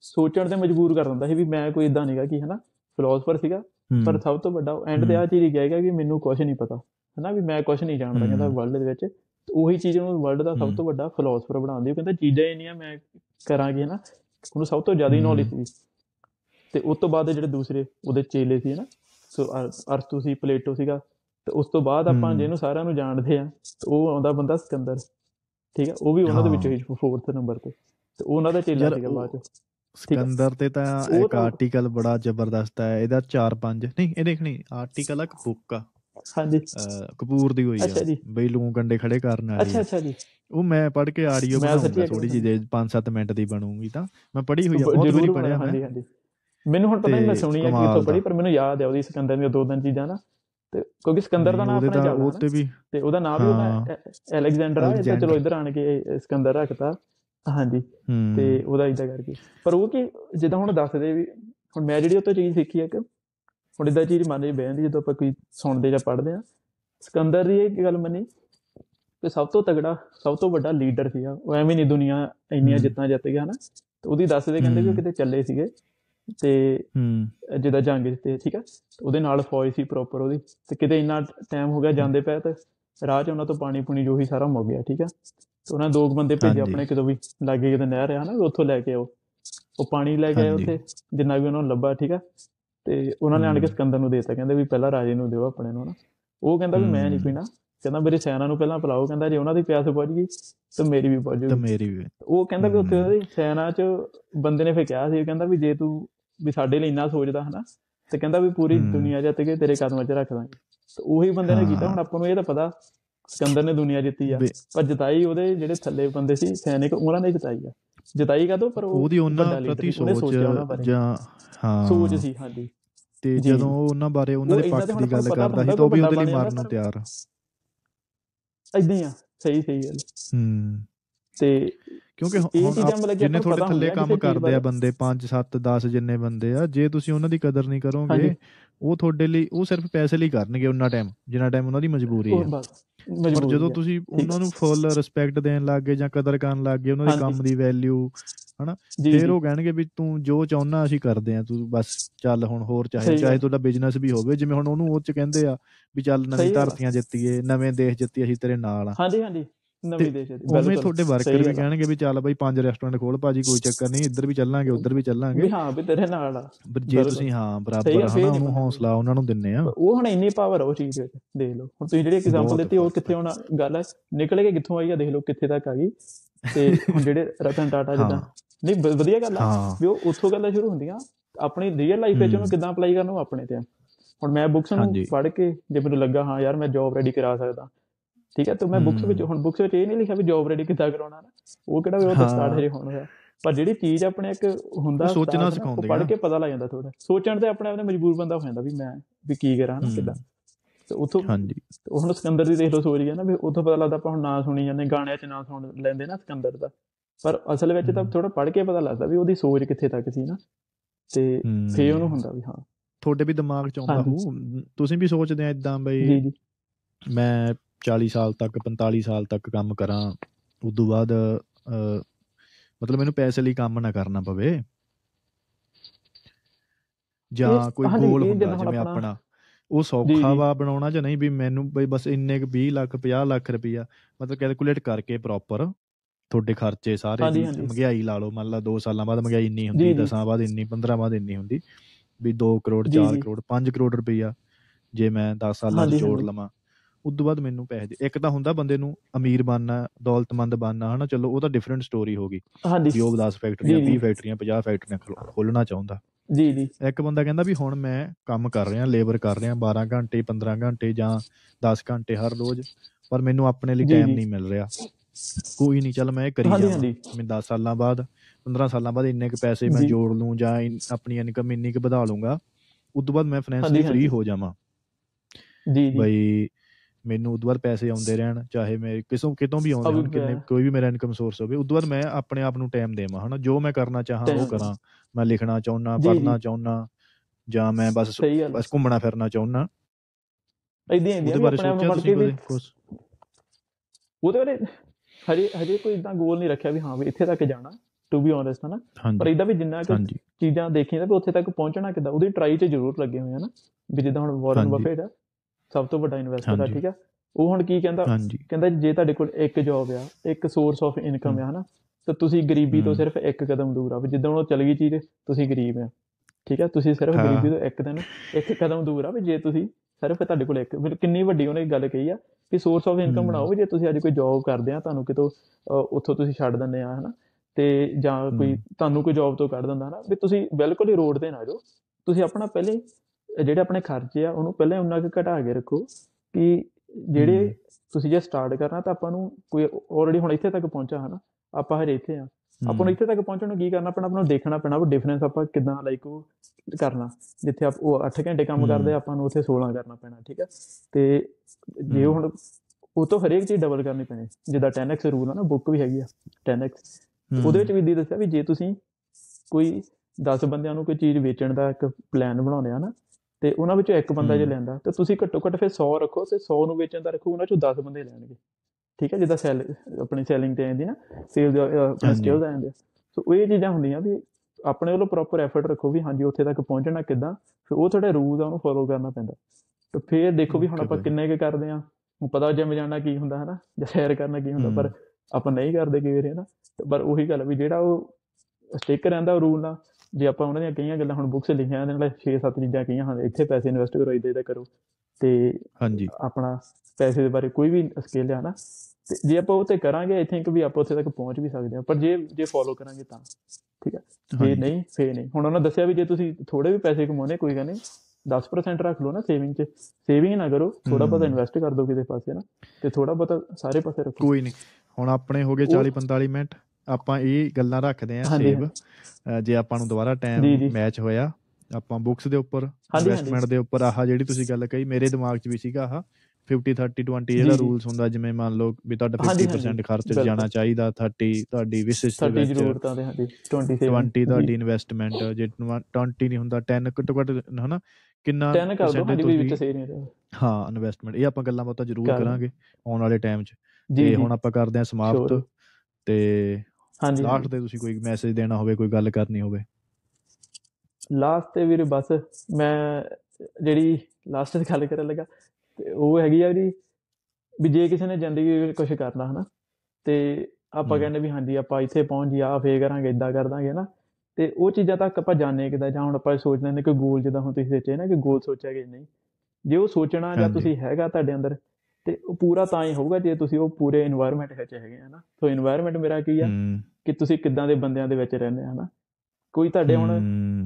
ਸੋਚਣ ਤੇ ਮਜਬੂਰ ਕਰ ਦਿੰਦਾ ਸੀ ਵੀ ਮੈਂ ਕੋਈ ਇਦਾਂ ਨਹੀਂਗਾ ਕਿ ਹਨਾ ਫਿਲਾਸਫਰ ਸੀਗਾ ਪਰ ਸਭ ਤੋਂ ਵੱਡਾ ਐਂਡ ਤੇ ਆ ਚੀਜ਼ ਹੀ ਕਹੇਗਾ ਕਿ ਮੈਨੂੰ ਕੁਝ ਨਹੀਂ ਪਤਾ ਹਨਾ ਵੀ ਮੈਂ ਕੁਝ ਨਹੀਂ ਜਾਣਦਾ ਕਹਿੰਦਾ। ਵਰਲਡ ਦੇ ਵਿੱਚ ਉਹੀ ਚੀਜ਼ ਨੂੰ ਵਰਲਡ ਦਾ ਸਭ। ਤੋਂ ਵੱਡਾ ਫਿਲਾਸਫਰ ਬਣਾਉਂਦੀ ਉਹ ਕਹਿੰਦਾ ਚੀਜ਼ਾਂ ਹੀ ਇੰਨੀਆਂ ਮੈਂ ਕਰਾਂਗੀ ਹਨਾ ਉਹਨੂੰ ਸਭ ਤੋਂ ਜ਼ਿਆਦਾ। ਨੌਲੇਜ ਸੀ ਤੇ ਉਸ ਤੋਂ ਬਾਅਦ ਜਿਹੜੇ ਦੂਸਰੇ ਉਹਦੇ ਚੇਲੇ ਸੀ ਹਨਾ ਸੋ ਅਰ- ਅਰਸਤੂ ਸੀ ਪਲੇਟੋ ਸੀਗਾ ਤੇ ਉਸ ਤੋਂ ਬਾਅਦ ਆਪਾਂ। ਜਿਹਨੂੰ ਸਾਰਿਆਂ ਨੂੰ ਜਾਣਦੇ ਆ ਉਹ ਆਉਂਦਾ ਬੰਦਾ ਸਿਕੰਦਰ ਠੀਕ ਹੈ ਉਹ ਵੀ ਉਹਨਾਂ ਦੇ। ਵਿੱਚੋਂ ਹੀ 4th ਨੰਬਰ ਤੇ ਤੇ ਉਹਨਾਂ ਦਾ ਚੇਲਾ ਸੀਗਾ ਬਾਅਦ ਚ ਸਿਕੰਦਰ ਤੇ ਤਾਂ ਇੱਕ ਆਰਟੀਕਲ ਬੜਾ ਜ਼ਬਰਦਸਤ ਹੈ ਇਹਦਾ 4-5 ਨਹੀਂ ਇਹ ਦੇਖ ਨਹੀਂ ਆਰਟੀਕਲ ਆ ਇੱਕ ਬੁੱਕ ਆ। ਹਾਂਜੀ। ਕਪੂਰ ਦੀ ਹੋਈ ਆ। ਬਈ ਲੂੰ ਕੰਡੇ ਖੜੇ ਕਰਨ ਵਾਲੀ ਅੱਛਾ ਆ। ਅੱਛਾ ਜੀ। ਉਹ ਮੈਂ ਪੜ੍ਹ ਕੇ ਆਡੀਓ ਇੱਕ ਥੋੜੀ ਜਿਹੀ ਜੇ 5-7 ਮਿੰਟ ਦੀ ਬਣੂਗੀ ਤਾਂ। ਮੈਂ ਪੜ੍ਹੀ ਹੋਈ ਆ ਬਹੁਤ ਜ਼ਰੂਰ ਵਾਰੀ ਪੜ੍ਹਿਆ ਮੈਂ। ਹਾਂਜੀ ਹਾਂਜੀ। ਮੈਨੂੰ ਹੁਣ ਪਤਾ ਨਹੀਂ ਮੈਂ ਸੁਣੀ ਆ ਕਿੱਥੋਂ ਦਾ। ਪੜ੍ਹੀ ਪਰ ਮੈਨੂੰ ਯਾਦ ਹੈ ਉਹਦੀ ਸਿਕੰਦਰ ਦੀਆਂ ਦੋ ਤਿੰਨ ਚੀਜ਼ਾਂ ਨਾ। ਤੇ ਕਿਉਂਕਿ ਸਿਕੰਦਰ ਦਾ ਨਾਮ ਆਪਣਾ ਚੱਲਦਾ ਤੇ ਉਹਦਾ ਨਾਮ ਵੀ ਉਹਦਾ ਅਲੈਗਜ਼ੈਂਡਰ ਆ ਇਹ ਤਾਂ ਚਲੋ। ਇੱਧਰ ਆਣ ਕੇ ਸਿਕੰਦਰ ਰੱਖਤਾ ਹਾਂਜੀ। ਤੇ ਉਹਦਾ ਇਦਾਂ ਕਰਕੇ। ਪਰ ਉਹ ਕਿ ਜਿੱਦਾਂ ਹੁਣ ਦੱਸਦੇ ਵੀ ਹੁਣ ਮੈਂ ਜਿਹੜੀ ਉਹ ਤੋਂ ਚੀਜ਼ ਸਿੱਖੀ ਹੈ ਕਿ ਹੁਣ ਇਦਾਂ ਚੀਜ਼ ਮਨ 'ਚ ਬਹਿੰਦੀ ਜਦੋਂ ਆਪਾਂ ਕੋਈ ਸੁਣਦੇ ਜਾਂ ਪੜ੍ਹਦੇ ਆ ਸਿਕੰਦਰ ਦੀ ਇਹ ਗੱਲ ਮੰਨੀ ਕਿ ਸਭ ਤੋਂ ਤਗੜਾ ਸਭ ਤੋਂ ਵੱਡਾ ਲੀਡਰ ਸੀਗਾ ਉਹ ਐਵੇਂ ਨਹੀਂ ਦੁਨੀਆ ਇੰਨੀਆਂ। ਜਿੱਤਾਂ ਜਿੱਤ ਗਿਆ ਨਾ ਤੇ ਉਹਦੀ ਦੱਸਦੇ ਕਹਿੰਦੇ ਵੀ ਉਹ। ਕਿਤੇ ਚੱਲੇ ਸੀਗੇ ਤੇ ਜਿੱਦਾਂ ਜੰਗ ਜਿੱਤੇ ਠੀਕ ਆ? ਉਹਦੇ ਨਾਲ ਫੌਜ ਸੀ ਪ੍ਰੋਪਰ ਉਹਦੀ ਤੇ ਕਿਤੇ ਇੰਨਾ ਟਾਈਮ ਹੋ ਗਿਆ ਜਾਂਦੇ ਪਏ ਤੇ ਰਾਹ 'ਚ ਉਹਨਾਂ ਤੋਂ ਪਾਣੀ ਪੂਣੀ ਜੋ ਹੀ ਸਾਰਾ ਮੁੱਕ ਗਿਆ ਠੀਕ ਆ? ਤੇ ਉਹਨਾਂ ਦੋ ਬੰਦੇ ਭੇਜੇ। ਆਪਣੇ ਕਿਤੋਂ ਵੀ ਲਾਗੇ ਕਿਤੇ ਨਹਿਰ ਆ ਨਾ ਉੱਥੋਂ ਲੈ ਕੇ ਆਓ ਉਹ ਪਾਣੀ ਲੈ ਹਾਂਜੀ। ਉੱਥੇ ਜਿੰਨਾ ਵੀ ਉਹਨਾਂ ਨੂੰ ਲੱਭਾ ਠੀਕ ਆ ਤੇ ਉਹਨਾਂ ਨੇ ਆਣ ਕੇ। ਸਿਕੰਦਰ ਨੂੰ ਦੇਤਾ ਕਹਿੰਦੇ ਵੀ ਪਹਿਲਾਂ ਰਾਜੇ ਨੂੰ ਦਿਓ ਆਪਣੇ ਨੂੰ ਨਾ ਉਹ ਕਹਿੰਦਾ ਵੀ ਮੈਂ ਨਹੀਂ। ਪੀਣਾ ਕਹਿੰਦਾ ਮੇਰੀ ਸੈਨਾ ਨੂੰ ਪਹਿਲਾਂ ਪਿਲਾਓ ਕਹਿੰਦਾ ਜੇ ਉਹਨਾਂ ਦੀ ਪਿਆਸ ਬੁੱਝ ਗਈ ਤੇ ਮੇਰੀ ਵੀ ਬੁੱਝ ਤਾਂ ਜੂਗੀ ਮੇਰੀ ਵੀ ਉਹ ਕਹਿੰਦਾ ਵੀ ਉੱਥੇ। ਉਹਦੀ ਸੈਨਾ 'ਚ ਬੰਦੇ ਨੇ ਫੇ ਕਿਹਾ ਸੀ ਕਹਿੰਦਾ ਵੀ ਜੇ ਤੂੰ ਵੀ ਸਾਡੇ ਲਈ ਇੰਨਾ ਸੋਚਦਾ ਹਨਾ ਤੇ ਕਹਿੰਦਾ ਵੀ ਪੂਰੀ। ਦੁਨੀਆ ਜਿੱਤ ਕੇ ਤੇਰੇ ਕਦਮਾਂ 'ਚ ਰੱਖ ਦਾਂਗੇ ਤੇ ਉਹੀ ਬੰਦੇ ਨੇ ਕੀਤਾ। ਹੁਣ ਆਪਾਂ ਨੂੰ ਇਹ ਤਾਂ ਪਤਾ ਸਿਕੰਦਰ ਨੇ ਦੁਨੀਆ ਜਿੱਤੀ ਆ। ਪਰ ਜਿਤਾਈ ਉਹਦੇ ਜਿਹੜੇ ਥੱਲੇ ਬੰਦੇ ਸੀ ਸੈਨਿਕ ਉਹਨਾਂ ਨੇ ਜਿਤਾਈ ਆ। ਜਿਤਾਈ ਕਦੋਂ ਪਰ ਉਹ ਉਹਦੀ ਉਹਨਾਂ ਪ੍ਰਤੀ ਸੋਚ। ਜਾਂ ਹਾਂ। ਸੋਚ ਸੀ ਹਾਂਜੀ। ਤੇ। ਜਦੋਂ ਉਹ ਉਹਨਾਂ ਬਾਰੇ ਉਹਨਾਂ ਉਹ ਦੇ ਪੱਖ ਦੇ ਗੱਲ ਕਰਦਾ ਸੀ ਤਾਂ ਉਹ ਵੀ ਹੁੰਦਾ ਉਹਦੇ ਲਈ ਮਰਨ ਨੂੰ। ਤਿਆਰ। ਆ। ਏਦਾਂ ਹੀ ਆ ਸਹੀ ਸਹੀ ਗੱਲ। ਹੂੰ। ਤੇ ਕਿਉਂਕਿ ਜਿੰਨੇ ਤੁਹਾਡੇ ਥੱਲੇ ਕੰਮ ਕਰਦੇ ਆ। ਬੰਦੇ 5 7 10 ਜਿੰਨੇ ਬੰਦੇ ਆ ਜੇ ਤੁਸੀਂ ਉਹਨਾਂ ਦੀ ਕਦਰ ਨਹੀਂ ਕਰੋਗੇ। ਉਹ ਤੁਹਾਡੇ ਲਈ ਉਹ ਸਿਰਫ ਪੈਸੇ ਲਈ ਕਰਨਗੇ ਉਹਨਾਂ ਟਾਈਮ ਜਿੰਨਾ ਟਾਈਮ ਉਹਨਾਂ ਦੀ ਮਜਬੂਰੀ ਹੈ ਪਰ ਜਦੋਂ। ਤੁਸੀਂ ਉਹਨਾਂ ਨੂੰ ਫੁੱਲ ਰਿਸਪੈਕਟ ਦੇਣ ਲੱਗ ਗਏ ਜਾਂ ਕਦਰ ਕਰਨ ਲੱਗ ਗਏ ਉਹਨਾਂ ਦੇ। ਕੰਮ ਦੀ ਵੈਲਿਊ ਜੀ ਫਿਰ ਉਹ ਕਹਿਣਗੇ ਵੀ ਤੂੰ ਜੋ ਚਾਹੁੰਦਾ ਅਸੀਂ ਕਰਦੇ ਆ ਤੂੰ ਬਸ ਚੱਲ ਹੁਣ ਹੋਰ ਚਾਹੇ ਚਾਹੇ। ਤੁਹਾਡਾ ਬਿਜ਼ਨਸ ਵੀ ਹੋਵੇ ਜਿਵੇਂ ਹੁਣ ਉਹਨੂੰ ਉਹ ਚ ਕਹਿੰਦੇ ਆ ਵੀ ਚੱਲ ਨਵੀਂ। ਧਰਤੀਆਂ ਜਿੱਤੀਏ ਨਵੇਂ ਦੇਸ਼ ਜਿੱਤੀਏ ਅਸੀਂ ਤੇਰੇ ਨਾਲ ਆ ਹਾਂਜੀ ਹਾਂਜੀ ਨਵੀਂ ਦੇਸ਼ ਦੀ ਉਵੇਂ ਤੁਹਾਡੇ ਵਰਕਰ ਵੀ। ਕਹਿਣਗੇ ਵੀ ਚੱਲ ਬਈ ਪੰਜ ਰੈਸਟੋਰੈਂਟ ਖੋਲ ਭਾਜੀ ਕੋਈ ਚੱਕਰ ਨਹੀਂ ਇੱਧਰ ਵੀ ਚੱਲਾਂਗੇ ਉੱਧਰ ਵੀ ਚੱਲਾਂਗੇ। ਵੀ ਹਾਂ ਵੀ ਤੇਰੇ ਨਾਲ ਆ। ਜੇ। ਤੁਸੀਂ ਹਾਂ ਬਰਾਬਰ ਹਨਾ ਉਹਨੂੰ। ਹੌਸਲਾ ਉਹਨਾਂ ਨੂੰ ਦਿੰਨੇ ਆ। ਉਹ ਹੁਣ ਇੰਨੀ ਪਾਵਰ ਉਹ ਚੀਜ਼ ਵਿੱਚ ਦੇਖ ਲਓ। ਹੁਣ ਤੁਸੀਂ ਜਿਹੜੀ ਐਗਜ਼ਾਮਪਲ ਦਿੱਤੀ ਉਹ ਕਿੱਥੇ ਹੁਣ ਗੱਲ ਹੈ ਨਿਕਲ ਕੇ ਕਿੱਥੋਂ ਆਈ ਆ ਦੇਖ ਲਓ ਕਿੱਥੇ ਤੱਕ ਆ ਗਈ। ਤੇ ਹੁਣ ਜਿਹੜੇ ਰਤਨ ਟਾਟਾ ਜਿੱਦਾਂ। ਨਹੀਂ ਵਧੀਆ ਗੱਲ ਆ ਵੀ ਉਹ ਉੱਥੋਂ ਗੱਲਾਂ ਸ਼ੁਰੂ ਹੁੰਦੀਆਂ। ਆਪਣੀ ਰੀਅਲ ਲਾਈਫ ਵਿੱਚ। ਉਹਨੂੰ ਕਿੱਦਾਂ ਅਪਲਾਈ ਕਰਨਾ ਉਹ ਆਪਣੇ ਤੇ ਹੁਣ ਮੈਂ ਬੁੱਕਸ ਨੂੰ। ਪੜ੍ਹ ਕੇ ਜੇ ਮੈਨੂੰ ਲੱਗਾ ਹਾਂ ਯਾਰ ਮੈਂ ਜੌਬ ਰੈਡੀ ਕਰਾ ਸਕਦਾ। ਠੀਕ ਹੈ ਤੇ ਮੈਂ ਬੁੱਕਸ। ਵਿੱਚ ਹੁਣ ਬੁੱਕਸ ਵਿੱਚ ਇਹ ਨਹੀਂ ਲਿਖਿਆ ਵੀ ਜੌਬ ਰੈਡੀ ਕਿੱਦਾਂ ਕਰਾਉਣਾ ਨਾ ਉਹ ਕਿਹੜਾ ਵੀ ਉਹ ਤਾਂ ਹਾਂ। ਸਟਾਰਟ ਹਜੇ ਹੋਣਾ ਹੈ ਪਰ ਜਿਹੜੀ ਚੀਜ਼ ਆਪਣੇ ਇੱਕ ਹੁੰਦਾ ਸੋਚਣਾ ਸਿਖਾਉਂਦੇ ਪੜ੍ਹ। ਕੇ ਪਤਾ ਲੱਗ ਜਾਂਦਾ ਥੋੜਾ ਸੋਚਣ ਤੇ ਆਪਣੇ ਆਪ ਨੇ ਮਜਬੂਰ ਬੰਦਾ ਹੋ ਜਾਂਦਾ ਵੀ ਮੈਂ ਵੀ ਕੀ ਕਰਾਂ ਨਾ। ਕਿੱਦਾਂ ਤੇ ਉਥੋਂ ਹਾਂਜੀ ਹੁਣ ਸਿਕੰਦਰ ਦੀ ਦੇਖ ਲਓ ਸੋਚ ਗਿਆ ਨਾ ਵੀ ਉਥੋਂ ਪਤਾ ਲੱਗਦਾ ਆਪਾਂ ਹੁਣ ਨਾਂ ਸੁਣੀ ਜਾਂਦੇ ਗਾਣਿਆਂ 'ਚ ਨਾਂ ਸੁਣ ਲੈਂਦੇ ਨਾ ਸਿਕੰਦਰ ਦਾ ਪਰ ਅਸਲ ਵਿੱਚ ਤਾਂ। ਥੋੜਾ ਪੜ੍ਹ ਕੇ ਪਤਾ ਲੱਗਦਾ ਵੀ ਉਹਦੀ ਸੋਚ ਕਿੱਥੇ ਤੱਕ ਸੀ ਨਾ ਤੇ। ਫੇ ਉਹਨੂੰ ਹੁੰਦਾ ਵੀ ਹਾਂ ਤੁਹਾਡੇ ਵੀ ਦਿਮਾਗ ਚ ਆਉਂਦਾ। ਹੋਊ ਤੁਸੀਂ ਵੀ ਸੋਚਦੇ ਆ ਇਦਾਂ ਬਈ ਮੈਂ 40 ਸਾਲ ਤੱਕ 45 ਸਾਲ ਤੱਕ ਕੰਮ ਕਰਾਂ ਉਸ ਤੋਂ ਬਾਅਦ ਮਤਲਬ ਮੈਨੂੰ ਪੈਸੇ ਲਈ ਕੰਮ ਨਾ ਕਰਨਾ ਪਵੇ ਜਾਂ ਕੋਈ ਗੋਲ ਹੁੰਦਾ ਜਿਵੇਂ ਆਪਣਾ- ਉਹ ਸੌਖਾ। ਵਾ ਬਣਾਉਣਾ ਜਾਂ ਨਹੀਂ ਵੀ ਮੈਨੂੰ ਬਈ ਬਸ ਇੰਨੇ ਕੁ 20 ਲੱਖ 50 ਲੱਖ ਰੁਪਈਆ ਮਤਲਬ ਕੈਲਕੂਲੇਟ ਕਰਕੇ ਪ੍ਰੋਪਰ ਤੁਹਾਡੇ ਖਰਚੇ ਸਾਰੇ। ਮਹਿੰਗਾਈ ਲਾ ਲਓ ਮੰਨ ਲਾ 2 ਸਾਲਾਂ ਬਾਅਦ ਮਹਿੰਗਾਈ ਇੰਨੀ ਹੁੰਦੀ ਜੀ। 10 ਬਾਅਦ ਇੰਨੀ 15 ਬਾਅਦ ਇੰਨੀ ਹੁੰਦੀ ਵੀ 2 ਕਰੋੜ ਜੀ, 4 ਜੀ। ਕਰੋੜ 5 ਕਰੋੜ ਰੁਪਈਆ ਜੇ ਮੈਂ 10 ਸਾਲਾਂ 'ਚ ਜੋੜ। ਲਵਾਂ ਉਸ ਤੋਂ ਬਾਅਦ ਮੈਨੂੰ ਪੈਸੇ ਦੇ ਇੱਕ ਤਾਂ ਹੁੰਦਾ ਬੰਦੇ ਨੂੰ ਅਮੀਰ ਬਣਨਾ ਦੌਲਤਮੰਦ ਬਣਨਾ ਹਨਾ ਚਲੋ ਉਹ ਤਾਂ ਡਿਫਰੈਂਟ ਸਟੋਰੀ ਹੋ ਗਈ। ਹਾਂਜੀ। ਵੀ ਉਹ 10 ਫੈਕਟਰੀਆਂ ਜੀ, ਜੀ। 20 ਫੈਕਟਰੀਆਂ 50 ਫੈਕਟਰੀਆਂ ਖੋਲਣਾ ਚਾਹੁੰਦਾ। ਜੀ ਜੀ। ਇੱਕ ਬੰਦਾ ਕਹਿੰਦਾ ਵੀ ਹੁਣ ਮੈਂ ਕੰਮ ਕਰ ਰਿਹਾ ਲੇਬਰ ਕਰ ਰਿਹਾ 12 ਘੰਟੇ 15 ਘੰਟੇ ਜਾਂ 10 ਘੰਟੇ ਹਰ ਰੋਜ਼ ਪਰ ਮੈਨੂੰ ਆਪਣੇ ਲਈ ਟਾਈਮ। ਨਹੀਂ ਮਿਲ ਰਿਹਾ। ਕੋਈ ਨਹੀਂ ਚੱਲ ਮੈਂ ਇਹ ਕਰੀ ਜਾਵਾਂ। ਮੈਂ 10 ਸਾਲਾਂ ਬਾਅਦ 15 ਸਾਲਾਂ ਬਾਅਦ ਇੰਨੇ ਕੁ ਪੈਸੇ ਮੈਂ। ਜੋੜ ਲੂੰ ਜਾਂ ਆਪਣੀ ਇਨਕਮ ਇੰਨੀ ਕੁ ਵਧਾ ਲੂੰਗਾ ਉਸ ਤੋਂ ਬਾਅਦ ਮੈਂ ਫਾਈਨੈਂਸ਼ਲੀ ਫ੍ਰੀ। ਹੋ ਜਾਵਾਂ। ਜੀ ਜੀ। ਬਈ ਮੈਨੂੰ ਉਦੋਂ ਬਾਅਦ ਪੈਸੇ ਆਉਂਦੇ ਰਹਿਣ ਚਾਹੇ ਮੇਰੇ ਕਿਸੋਂ ਕਿਤੋਂ ਵੀ ਆਉਂਦੇ ਅਭੀ ਹੋਣ ਕਿੰਨੇ ਕੋਈ ਵੀ ਮੇਰਾ ਇਨਕਮ ਸੋਰਸ ਹੋਵੇ ਉਦੋਂ ਬਾਅਦ ਮੈਂ ਆਪਣੇ ਆਪ ਨੂੰ ਟਾਈਮ ਦੇਵਾਂ ਹਨਾ? ਜੋ ਮੈਂ ਕਰਨਾ ਚਾਹਾਂ ਉਹ ਕਰਾਂ। ਮੈਂ ਲਿਖਣਾ ਚਾਹੁੰਨਾ ਪੜ੍ਹਨਾ। ਚਾਹੁੰਨਾ ਜਾਂ ਮੈਂ ਬਸ ਬਸ ਘੁੰਮਣਾ ਫਿਰਨਾ ਚਾਹੁੰਨਾ। ਇਦਾਂ ਇਦਾਂ ਆਪਣੇ ਆਪ ਨੂੰ ਕੇ ਵੀ ਉਹਦੇ ਬਾਰੇ ਹਜੇ ਹਜੇ ਕੋਈ ਇਦਾਂ ਗੋਲ ਨਹੀਂ ਰੱਖਿਆ ਵੀ ਹਾਂ ਵੀ ਇੱਥੇ ਤੱਕ ਜਾਣਾ ਟੂ ਬੀ ਓਨੈਸਟ ਹਨਾ? ਪਰ ਇਦਾਂ ਵੀ ਜਿੰਨਾ ਕੁ ਚੀਜ਼ਾਂ ਦੇਖੀਆਂ ਤਾਂ ਵੀ ਉੱਥੇ ਤੱਕ ਪਹੁੰਚਣਾ ਕਿੱਦਾਂ ਉਹਦੀ ਟਰਾਈ 'ਚ ਜ਼ਰੂਰ ਲੱਗੇ ਹੋਏ ਆ ਨਾ ਵੀ ਜਿੱਦਾਂ ਹੁਣ ਵਾਰਨ। ਬਫੇਟ ਆ। ਸਭ ਤੋਂ ਵੱਡਾ ਇਨਵੈਸਟਰ ਆ। ਠੀਕ ਆ ਉਹ ਹੁਣ ਕੀ ਕਹਿੰਦਾ ਕਹਿੰਦਾ ਜੇ ਤੁਹਾਡੇ ਕੋਲ ਇੱਕ ਜੌਬ ਆ ਇੱਕ ਸੋਰਸ ਆਫ ਇਨਕਮ ਆ ਹਨਾ ਤਾਂ ਤੁਸੀਂ ਗਰੀਬੀ ਤੋਂ। ਸਿਰਫ ਇੱਕ ਕਦਮ ਦੂਰ ਆ ਵੀ ਜਿੱਦਾਂ ਉਹ ਚਲ ਗਈ ਚੀਜ਼ ਤੁਸੀਂ ਗਰੀਬ ਆ ਠੀਕ ਆ ਤੁਸੀਂ ਸਿਰਫ। ਗਰੀਬੀ ਤੋਂ ਇੱਕ ਦਿਨ ਇੱਕ ਕਦਮ ਦੂਰ ਆ ਵੀ ਜੇ ਤੁਸੀਂ ਸਿਰਫ ਤੁਹਾਡੇ ਕੋਲ ਇੱਕ ਕਿੰਨੀ ਵੱਡੀ ਉਹਨੇ ਗੱਲ ਕਹੀ ਆ ਕਿ ਸੋਰਸ ਆਫ ਇਨਕਮ। ਬਣਾਓ ਜੇ ਤੁਸੀਂ ਅੱਜ ਕੋਈ ਜੌਬ ਕਰਦੇ ਆ ਤੁਹਾਨੂੰ ਕਿਤੋਂ ਉੱਥੋਂ ਤੁਸੀਂ ਛੱਡ ਦਿੰਦੇ ਆ ਹਨਾ ਤੇ ਜਾਂ ਕੋਈ। ਤੁਹਾਨੂੰ ਕੋਈ ਜੌਬ ਤੋਂ ਕੱਢ ਦਿੰਦਾ ਨਾ ਵੀ ਤੁਸੀਂ ਬਿਲਕੁਲ ਹੀ ਰੋਡ ਤੇ ਨਾ ਜਾਓ ਤੁਸੀਂ ਆਪਣਾ ਪਹਿਲੇ ਜਿਹੜੇ ਆਪਣੇ ਖਰਚੇ ਆ ਉਹਨੂੰ ਪਹਿਲੇ ਉਨਾ ਕੁ ਘਟਾ ਕੇ ਰੱਖੋ ਕਿ ਜਿਹੜੇ। ਤੁਸੀਂ ਜੇ ਸਟਾਰਟ ਕਰਨਾ ਤਾਂ ਆਪਾਂ ਨੂੰ ਕੋਈ ਆਲਰੇਡੀ ਹੁਣ ਇੱਥੇ ਤੱਕ ਪਹੁੰਚਾ ਹਨਾ? ਆਪਾਂ ਹਜੇ ਇੱਥੇ ਆ। ਆਪਾਂ ਨੂੰ ਇੱਥੇ ਤੱਕ ਪਹੁੰਚਣ ਨੂੰ ਕੀ ਕਰਨਾ? ਪੈਣਾ ਆਪਾਂ ਨੂੰ ਦੇਖਣਾ ਪੈਣਾ ਉਹ ਡਿਫਰੈਂਸ ਆਪਾਂ ਕਿਦਾਂ ਲਾਈਕ ਉਹ ਕਰਨਾ। ਜਿੱਥੇ ਆਪ ਉਹ 8 ਘੰਟੇ ਕੰਮ। ਕਰਦੇ ਆਪਾਂ ਨੂੰ ਉੱਥੇ 16 ਕਰਨਾ ਪੈਣਾ ਠੀਕ ਹੈ ਤੇ ਜੇ। ਹੁਣ ਉਹ ਤੋਂ ਹਰੇਕ ਚੀਜ਼ ਡਬਲ ਕਰਨੀ ਪੈਣੀ। ਜਿੱਦਾਂ 10x ਰੂਲ ਆ ਨਾ ਬੁੱਕ ਵੀ ਹੈਗੀ ਆ 10x ਹਮ, ਉਹਦੇ ਵਿੱਚ ਵੀ ਦੀ ਦੱਸਿਆ ਵੀ ਜੇ ਤੁਸੀਂ ਕੋਈ 10 ਬੰਦਿਆਂ ਨੂੰ ਕੋਈ ਚੀਜ਼ ਵੇਚਣ ਦਾ ਇੱਕ ਪਲਾਨ ਬਣਾਉਂਦੇ ਆ ਨਾ ਤੇ ਉਹਨਾਂ ਵਿੱਚੋਂ ਇੱਕ ਬੰਦਾ ਜੇ। ਲੈਂਦਾ ਤੇ ਤੁਸੀਂ ਘੱਟੋ ਘੱਟ ਫਿਰ 100 ਰੱਖੋ ਤੇ 100 ਨੂੰ ਵੇਚਣ ਦਾ ਰੱਖੋ ਉਹਨਾਂ ਚੋਂ 10 ਬੰਦੇ ਲੈਣਗੇ ਠੀਕ ਹੈ ਜਿੱਦਾਂ ਸੈਲ ਆਪਣੀ ਸੈਲਿੰਗ ਤੇ ਆਉਂਦੀ ਨਾ ਸੇਲ ਆਪਣੇ ਹਾਂਜੀ। ਸਕਿੱਲਸ ਆਉਂਦੇ ਆ ਸੋ ਉਹ ਇਹ ਚੀਜ਼ਾਂ ਹੁੰਦੀਆਂ ਵੀ ਆਪਣੇ ਵੱਲੋਂ ਪ੍ਰੋਪਰ ਐਫਰਟ ਰੱਖੋ ਵੀ ਹਾਂਜੀ ਉੱਥੇ ਤੱਕ ਪਹੁੰਚਣਾ ਕਿੱਦਾਂ ਫਿਰ ਉਹ ਤੁਹਾਡੇ ਰੂਲਸ ਆ ਉਹਨੂੰ ਫੋਲੋ ਕਰਨਾ ਪੈਂਦਾ ਤੇ ਫਿਰ ਦੇਖੋ ਵੀ ਹੁਣ ਆਪਾਂ। ਕਿੰਨੇ ਕੁ ਕਰਦੇ ਆ ਹੁਣ ਪਤਾ ਜਿਮ ਜਾਣਾ ਕੀ ਹੁੰਦਾ ਹਨਾ ਜਾਂ ਸੈਰ ਕਰਨਾ ਕੀ ਹੁੰਦਾ ਪਰ। ਆਪਾਂ ਨਹੀਂ ਕਰਦੇ ਕਈ ਵਾਰੀ ਹਨਾ ਪਰ ਉਹੀ ਗੱਲ ਵੀ ਜਿਹੜਾ ਉਹ ਸਟਿਕ ਰਹਿੰਦਾ ਰੂਲ ਨਾਲ ਜੇ ਆਪਾਂ ਉਹਨਾਂ ਦੀਆਂ ਕਈਆਂ ਗੱਲਾਂ ਹੁਣ ਬੁੱਕਸ ਲਿਖੀਆਂ ਨੇ ਨਾਲ 6-7 ਚੀਜ਼ਾਂ ਕਹੀਆਂ ਹਨ ਇੱਥੇ ਪੈਸੇ ਇਨਵੈਸਟ ਕਰੋ ਇੱਦਾਂ ਇੱਦਾਂ ਕਰੋ ਤੇ ਹਾਂਜੀ। ਆਪਣਾ ਪੈਸੇ ਦੇ ਬਾਰੇ ਕੋਈ ਵੀ ਸਕਿੱਲ ਆ ਨਾ ਤੇ ਜੇ ਆਪਾਂ ਉਹ ਤੇ ਕਰਾਂਗੇ ਆਈ ਥਿੰਕ ਵੀ ਆਪਾਂ ਉੱਥੇ ਤੱਕ ਪਹੁੰਚ ਵੀ ਸਕਦੇ ਹਾਂ ਪਰ ਜੇ ਜੇ ਫੋਲੋ ਕਰਾਂਗੇ ਤਾਂ ਠੀਕ ਹੈ? ਜੇ। ਨਹੀਂ ਫੇ ਨਹੀਂ। ਹੁਣ ਉਹਨਾਂ ਦੱਸਿਆ ਵੀ ਜੇ ਤੁਸੀਂ ਥੋੜੇ ਵੀ ਪੈਸੇ ਕਮਾਉਣੇ ਕੋਈ ਗੱਲ ਨਹੀਂ 10% ਰੱਖ ਲਓ ਨਾ ਸੇਵਿੰਗ 'ਚ ਸੇਵਿੰਗ ਨਾ ਕਰੋ ਥੋੜਾ ਬਹੁਤਾ। ਇਨਵੈਸਟ ਕਰ ਦਿਓ ਕਿਸੇ ਪਾਸੇ ਨਾ ਤੇ ਥੋੜਾ ਬਹੁਤਾ ਸਾਰੇ ਪਾਸੇ ਰੱਖੋ। ਕੋਈ ਨਹੀਂ। ਹੁਣ ਆਪਣੇ ਹੋ ਗਏ ਉਹ- 40 45 ਮਿੰਟ। ਆਪਾਂ ਇਹ ਗੱਲਾਂ ਰੱਖਦੇ ਆਂ ਸੇਵ। ਜੇ ਆਪਾਂ ਨੂੰ ਦੁਬਾਰਾ ਟਾਈਮ। ਮੈਚ ਹੋਇਆ ਆਪਾਂ ਬੁੱਕਸ ਦੇ ਉੱਪਰ। ਇਨਵੈਸਟਮੈਂਟ ਦੇ ਉੱਪਰ ਆਹ ਜਿਹੜੀ ਤੁਸੀਂ ਗੱਲ ਕਹੀ ਮੇਰੇ ਦਿਮਾਗ 'ਚ ਵੀ ਸੀਗਾ ਆਹ। 50 30 20 ਜਿਹੜਾ। ਰੂਲਸ ਹੁੰਦਾ ਜਿਵੇਂ ਮੰਨ ਲਓ ਵੀ ਤੁਹਾਡਾ ਹਾਂਜੀ, 50% ਹਾਂਜੀ, ਖਰਚ। ਜਾਣਾ ਚਾਹੀਦਾ 30 ਤੁਹਾਡੀ ਵਿਸ਼ੇਸ਼ ਦੇ 30 ਵਿੱਚ। ਜ਼ਰੂਰਤਾਂ ਦੇ ਹਾਂਜੀ। 27 20 ਤੁਹਾਡੀ ਇਨਵੈਸਟਮੈਂਟ ਜੇ 20 ਨਹੀਂ ਹੁੰਦਾ 10 ਘੱਟੋ ਘੱਟ ਹਨਾ? ਕਿੰਨਾ 10 ਕਰ percentage ਹਾਂਜੀ ਵੀ ਵਿੱਚ ਤੁਸੀਂ- ਸੇਵਿੰਗ ਹਾਂ ਇਨਵੈਸਟਮੈਂਟ ਇਹ ਆਪਾਂ ਗੱਲਾਂ ਬਾਤਾਂ ਜ਼ਰੂਰ ਕਰ- ਕਰਾਂਗੇ ਆਉਣ ਵਾਲੇ ਟਾਈਮ 'ਚ। ਜੀ ਤੇ ਹੁਣ ਆਪਾਂ ਕਰਦੇ ਹਾਂ ਸਮਾਪਤ. ਤੇ ਹਾਂਜੀ। ਲਾਸਟ ਤੇ ਤੁਸੀਂ ਕੋਈ ਮੈਸੇਜ ਦੇਣਾ ਹੋਵੇ ਕੋਈ ਗੱਲ ਕਰਨੀ ਹੋਵੇ। ਲਾਸਟ ਤੇ ਵੀਰੇ ਬਸ ਮੈਂ ਜਿਹੜੀ ਲਾਸਟ ਤੇ ਗੱਲ ਕਰਨ ਲੱਗਾ ਤੇ ਉਹ ਹੈਗੀ ਆ ਵੀ ਵੀ ਜੇ ਕਿਸੇ ਨੇ ਜ਼ਿੰਦਗੀ ਵਿੱਚ ਕੁਝ ਕਰਨਾ ਹਨਾ ਤੇ ਆਪਾਂ ਕਹਿੰਦੇ ਵੀ ਹਾਂਜੀ ਆਪਾਂ ਇੱਥੇ ਪਹੁੰਚ ਜੀ ਆ ਫੇ ਕਰਾਂਗੇ ਇਦਾਂ ਕਰ ਦਾਂਗੇ ਨਾ ਤੇ ਉਹ ਚੀਜ਼ਾਂ ਤੱਕ ਆਪਾਂ ਜਾਣੇ ਕਿਦਾਂ ਜਾਂ ਹੁਣ ਆਪਾਂ ਸੋਚ ਲੈਂਦੇ ਕਿ ਗੋਲ ਜਿੱਦਾਂ ਹੁਣ ਤੁਸੀਂ ਸੋਚਿਆ ਨਾ ਕਿ ਗੋਲ ਸੋਚਿਆ ਕਿ ਨਹੀਂ। ਜੇ ਉਹ ਸੋਚਣਾ ਜਾਂ ਤੁਸੀਂ ਹੈਗਾ ਤੁਹਾਡੇ ਅੰਦਰ ਤੇ ਉਹ ਪੂਰਾ ਤਾਂ ਹੀ ਹੋਊਗਾ ਜੇ ਤੁਸੀਂ ਉਹ ਪੂਰੇ এনवायरमेंट ਵਿੱਚ ਹੈਗੇ ਹਨਾ ਸੋ এনवायरमेंट ਮੇਰਾ ਕੀ ਆ ਕਿ ਤੁਸੀਂ ਕਿੱਦਾਂ ਦੇ ਬੰਦਿਆਂ ਦੇ ਵਿੱਚ ਰਹਿੰਦੇ ਆ ਹਨਾ? ਕੋਈ ਤੁਹਾਡੇ ਹੁਣ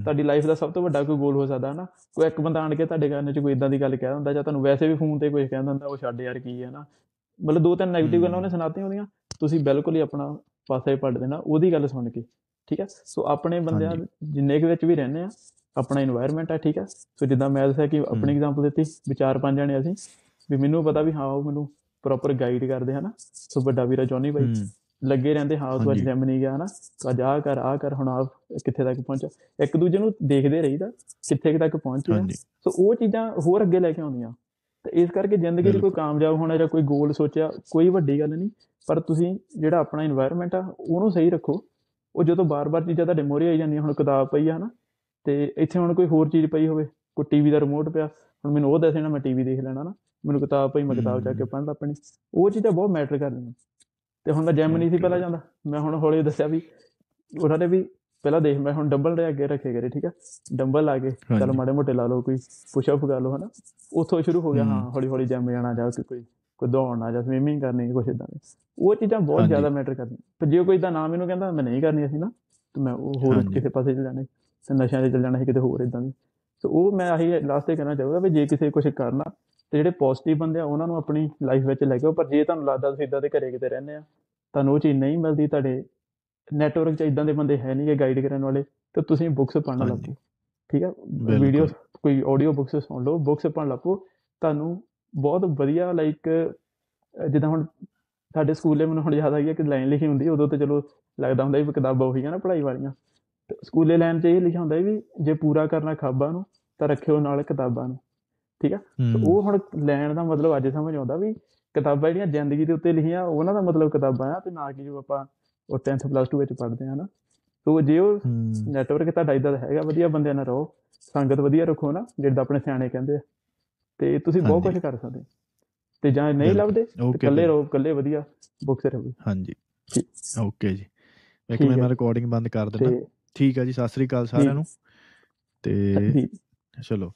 ਤੁਹਾਡੀ ਲਾਈਫ ਦਾ ਸਭ ਤੋਂ ਵੱਡਾ ਕੋਈ ਗੋਲ ਹੋ ਸਕਦਾ ਹਨਾ? ਕੋਈ ਇੱਕ ਬੰਦਾ ਆਣ ਕੇ ਤੁਹਾਡੇ ਕੰਨ 'ਚ ਕੋਈ ਇਦਾਂ ਦੀ ਗੱਲ ਕਹਿ ਦਿੰਦਾ ਜਾਂ ਤੁਹਾਨੂੰ ਵੈਸੇ ਵੀ ਫੋਨ ਤੇ ਕੁਝ ਕਹਿ ਦਿੰਦਾ ਉਹ ਛੱਡ ਯਾਰ ਕੀ ਹੈ ਨਾ ਮਤਲਬ ਦੋ ਤਿੰਨ ਨੈਗੇਟਿਵ ਗੱਲਾਂ ਉਹਨੇ ਸੁਣਾਤੀਆਂ ਹੁੰਦੀਆਂ ਤੁਸੀਂ ਬਿਲਕੁਲ ਹੀ ਆਪਣਾ ਪਾਸਾ ਹੀ ਪੜ ਦੇਣਾ ਉਹਦੀ ਗੱਲ ਸੁਣ ਕੇ ਠੀਕ ਹੈ? ਸੋ ਆਪਣੇ ਬੰਦਿਆਂ ਜਿੰਨੇ ਕੁ ਵਿੱਚ ਵੀ ਰਹਿੰਦੇ ਆ ਆਪਣਾ এনवायरमेंट ਆ ਠੀਕ ਹੈ? ਸੋ ਜਿੱਦਾਂ ਮੈਂ ਦੱਸਿਆ ਕਿ ਆਪਣੀ ਐਗਜ਼ਾਮਪਲ ਦਿੱਤੀ ਵਿਚਾਰ ਪੰਜ ਜਣੇ ਅਸੀਂ ਵੀ ਮੈਨੂੰ ਪਤਾ ਵੀ ਹਾਂ ਉਹ ਮੈਨੂੰ ਪ੍ਰੋਪਰ ਗਾਈਡ ਕਰਦੇ ਹਨਾ? ਸੋ ਵੱਡਾ ਵੀਰਾ ਜੌਨੀ ਭਾਈ ਲੱਗੇ ਰਹਿੰਦੇ ਹਾਊਸ ਵਾਚ ਜਰਮਨੀ ਗਿਆ ਹਨਾ? ਅੱਜ ਆ ਕਰ ਆ ਕਰ ਹੁਣ ਆਪ ਕਿੱਥੇ ਤੱਕ ਪਹੁੰਚਿਆ? ਇੱਕ ਦੂਜੇ ਨੂੰ ਦੇਖਦੇ ਰਹੀਦਾ ਕਿੱਥੇ ਤੱਕ ਪਹੁੰਚੇ ਸੋ ਉਹ ਚੀਜ਼ਾਂ ਹੋਰ ਅੱਗੇ ਲੈ ਕੇ ਆਉਂਦੀਆਂ। ਤੇ ਇਸ ਕਰਕੇ ਜ਼ਿੰਦਗੀ 'ਚ ਕੋਈ ਕਾਮਯਾਬ ਹੋਣਾ ਜਾਂ ਕੋਈ ਗੋਲ ਸੋਚਿਆ ਕੋਈ ਵੱਡੀ ਗੱਲ ਨਹੀਂ। ਪਰ ਤੁਸੀਂ ਜਿਹੜਾ ਆਪਣਾ এনवायरमेंट ਆ ਉਹਨੂੰ ਸਹੀ ਰੱਖੋ। ਉਹ ਜਦੋਂ ਬਾਰ-ਬਾਰ ਚੀਜ਼ਾਂ ਤੁਹਾਡੇ ਮੋਰੀ ਆਈ ਜਾਂਦੀਆਂ ਹੁਣ ਕਿਤਾਬ ਪਈ ਆ ਹਨਾ? ਤੇ ਇੱਥੇ ਹੁਣ ਕੋਈ ਹੋਰ ਚੀਜ਼ ਪਈ ਹੋਵੇ ਕੋਈ ਟੀਵੀ ਦਾ ਰਿਮੋਟ ਪਿਆ ਹੁਣ ਮੈਨੂੰ ਉਹ ਦੱਸੇ ਨਾ ਮੈਂ ਟੀਵੀ ਦੇਖ ਲੈਣਾ ਨਾ ਮੈਨੂੰ ਕਿਤਾਬ ਪਈ ਮੈਂ ਕਿਤਾਬ ਚੱਕ ਕੇ ਪੜ੍ਹਦਾ ਆਪਣੀ। ਉਹ ਚੀਜ਼ਾਂ ਬਹੁਤ ਮੈਟਰ ਕਰਦੀਆਂ। ਤੇ ਹੁਣ ਮੈਂ ਜਿਮ ਨਹੀਂ ਸੀ ਪਹਿਲਾਂ ਜਾਂਦਾ ਮੈਂ ਹੁਣ ਹੌਲੀ ਦੱਸਿਆ ਵੀ ਉਹਨਾਂ ਨੇ ਵੀ ਪਹਿਲਾਂ ਦੇਖ ਮੈਂ ਹੁਣ ਡੰਬਲ ਦੇ ਅੱਗੇ ਰੱਖੇ ਕਰੇ ਠੀਕ ਆ ਡੰਬਲ ਲਾ ਕੇ ਚੱਲ। ਮਾੜੇ ਮੋਟੇ ਲਾ ਲਓ ਕੋਈ ਪੁਸ਼ ਅਪ ਕਰ ਲਓ ਹਨਾ ਉੱਥੋਂ ਸ਼ੁਰੂ ਹੋ ਗਿਆ। ਹਾਂ ਹੌਲੀ ਹੌਲੀ ਜਿਮ ਜਾਣਾ ਜਾਂ ਕੋਈ ਕੋਈ ਦੌੜਨਾ ਜਾਂ ਸਵੀਮਿੰਗ ਕਰਨੀ ਕੁਛ ਇਦਾਂ ਦੇ ਉਹ ਚੀਜ਼ਾਂ ਬਹੁਤ। ਜ਼ਿਆਦਾ ਮੈਟਰ ਕਰਦੀਆਂ ਤੇ ਜੇ ਕੋਈ ਦਾ ਨਾਮ ਮੈਨੂੰ ਕਹਿੰਦਾ ਮੈਂ ਨਹੀਂ ਕਰਨੀ ਅਸੀਂ ਨਾ ਤੇ ਮੈਂ ਉਹ ਹੋਰ। ਕਿਸੇ ਪਾਸੇ ਚ ਜਾਣਾ ਤੇ ਨਸ਼ਿਆਂ 'ਤੇ ਚੱਲ ਜਾਣਾ ਸੀ ਕਿਤੇ ਹੋਰ ਇਦਾਂ ਦੀ ਸੋ ਉਹ ਮੈਂ ਆਹੀ ਲਾਸਟ ਤੇ ਕਹਿਣਾ ਚਾਹੂੰਗਾ ਵੀ ਜੇ ਕਿਸੇ ਕੁਝ ਕਰਨਾ ਤੇ ਜਿਹੜੇ ਪੋਜ਼ਿਟਿਵ ਬੰਦੇ ਆ ਉਹਨਾਂ ਨੂੰ ਆਪਣੀ ਲਾਈਫ ਵਿੱਚ ਲੈ ਕੇ ਆਓ। ਪਰ ਜੇ ਤੁਹਾਨੂੰ ਲੱਗਦਾ ਤੁਸੀਂ ਇਦਾਂ ਦੇ ਘਰੇ ਕਿਤੇ ਰਹਿੰਦੇ ਆ ਤੁਹਾਨੂੰ ਉਹ ਚੀਜ਼ ਨਹੀਂ ਮਿਲਦੀ ਤੁਹਾਡੇ ਨੈਟਵਰਕ 'ਚ ਇਦਾਂ ਦੇ ਬੰਦੇ ਹੈ ਨਹੀਂ ਗੇ ਗਾਈਡ ਕਰਨ ਵਾਲੇ ਤੇ ਤੁਸੀਂ ਬੁੱਕਸ ਪੜ੍ਹਨ ਲੱਗ ਠੀਕ ਆ। ਵੀਡੀਓ ਕੋਈ ਆਡੀਓ ਬੁੱਕਸ ਸੁਣ ਲਓ ਬੁੱਕਸ ਪੜ੍ਹਨ ਲੱਗ ਤੁਹਾਨੂੰ ਬਹੁਤ ਵਧੀਆ ਲਾਈਕ ਜਿੱਦਾਂ ਹੁਣ ਸਾਡੇ ਸਕੂਲੇ ਮੈਨੂੰ ਹੁਣ ਯਾਦ ਆ ਗਿਆ ਕਿ ਲਾਈਨ ਲਿਖੀ ਹੁੰਦੀ ਉਦੋਂ ਤੇ ਚਲੋ ਲੱਗਦਾ ਹੁੰਦਾ ਵੀ ਕਿਤਾਬਾਂ ਉਹੀ ਆ ਨਾ ਪੜ੍ਹਾਈ ਵਾਲੀਆਂ। ਸਕੂਲੇ ਲਾਈਨ 'ਚ ਇਹ ਲਿਖਿਆ ਹੁੰਦਾ ਵੀ ਜੇ ਪੂਰਾ ਕਰਨਾ ਖਾਬਾਂ ਨੂੰ ਤਾਂ ਰੱਖਿਓ ਨਾਲ ਕਿਤਾਬਾਂ ਨੂੰ। ਠੀਕ ਆ? ਉਹ ਹੁਣ ਲੈਣ ਦਾ ਮਤਲਬ ਅੱਜ ਸਮਝ ਆਉਂਦਾ ਵੀ ਕਿਤਾਬਾਂ ਜਿਹੜੀਆਂ ਜ਼ਿੰਦਗੀ ਦੇ ਉੱਤੇ ਲਿਖੀਆਂ ਉਹਨਾਂ ਦਾ ਮਤਲਬ ਕਿਤਾਬਾਂ ਆ ਤੇ ਨਾ ਕਿ ਜੋ ਆਪਾਂ ਉਹ 10th ਪਲੱਸ 2 ਵਿੱਚ ਪੜ੍ਹਦੇ ਆ ਨਾ। ਤੋ ਜੇ ਉਹ ਨੈਟਵਰਕ ਤੁਹਾਡਾ ਇਦਾਂ ਦਾ ਹੈਗਾ ਵਧੀਆ ਬੰਦਿਆਂ ਨਾਲ ਰਹੋ ਸੰਗਤ ਵਧੀਆ ਰੱਖੋ ਨਾ ਜਿੱਦਾਂ ਆਪਣੇ ਸਿਆਣੇ ਕਹਿੰਦੇ ਆ। ਤੇ ਤੁਸੀਂ ਬਹੁਤ। ਕੁਝ ਕਰ ਸਕਦੇ। ਤੇ ਜਾਂ ਨਹੀਂ। ਲੱਭਦੇ ਇਕੱਲੇ। ਰਹੋ ਇਕੱਲੇ ਵਧੀਆ ਬੁੱਕਸ ਰਹੋ। ਹਾਂਜੀ। ਓਕੇ ਜੀ। ਇੱਕ ਮੈਂ ਹੈ। ਰਿਕਾਰਡਿੰਗ ਬੰਦ ਕਰ ਦਿੰਦਾ। ਠੀਕ ਹੈ ਜੀ ਸਤਿ ਸ੍ਰੀ ਅਕਾਲ ਸਾਰਿਆਂ ਨੂੰ। ਤੇ ਚਲੋ।